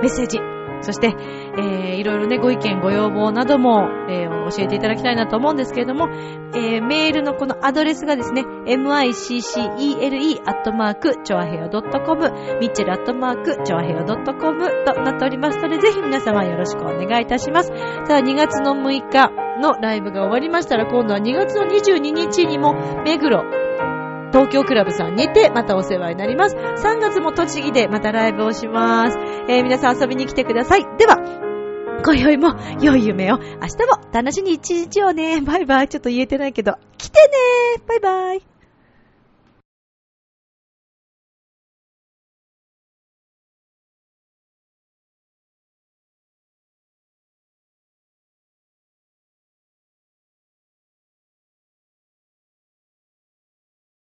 メッセージ、そして、えー、いろいろね、ご意見、ご要望なども、えー、教えていただきたいなと思うんですけれども、えー、メールのこのアドレスがですね、miccele アットマーク、ちょあへよ .com、ミッチェルアットマーク、ちょあへよ .com となっておりますので、ぜひ皆様よろしくお願いいたします。さあ、2月の6日のライブが終わりましたら、今度は2月の22日にも、目黒、東京クラブさんにてまたお世話になります。3月も栃木でまたライブをします。えー皆さん遊びに来てください。では、今宵も良い夢を、明日も楽しみ一日をね。バイバイ。ちょっと言えてないけど、来てねバイバイ。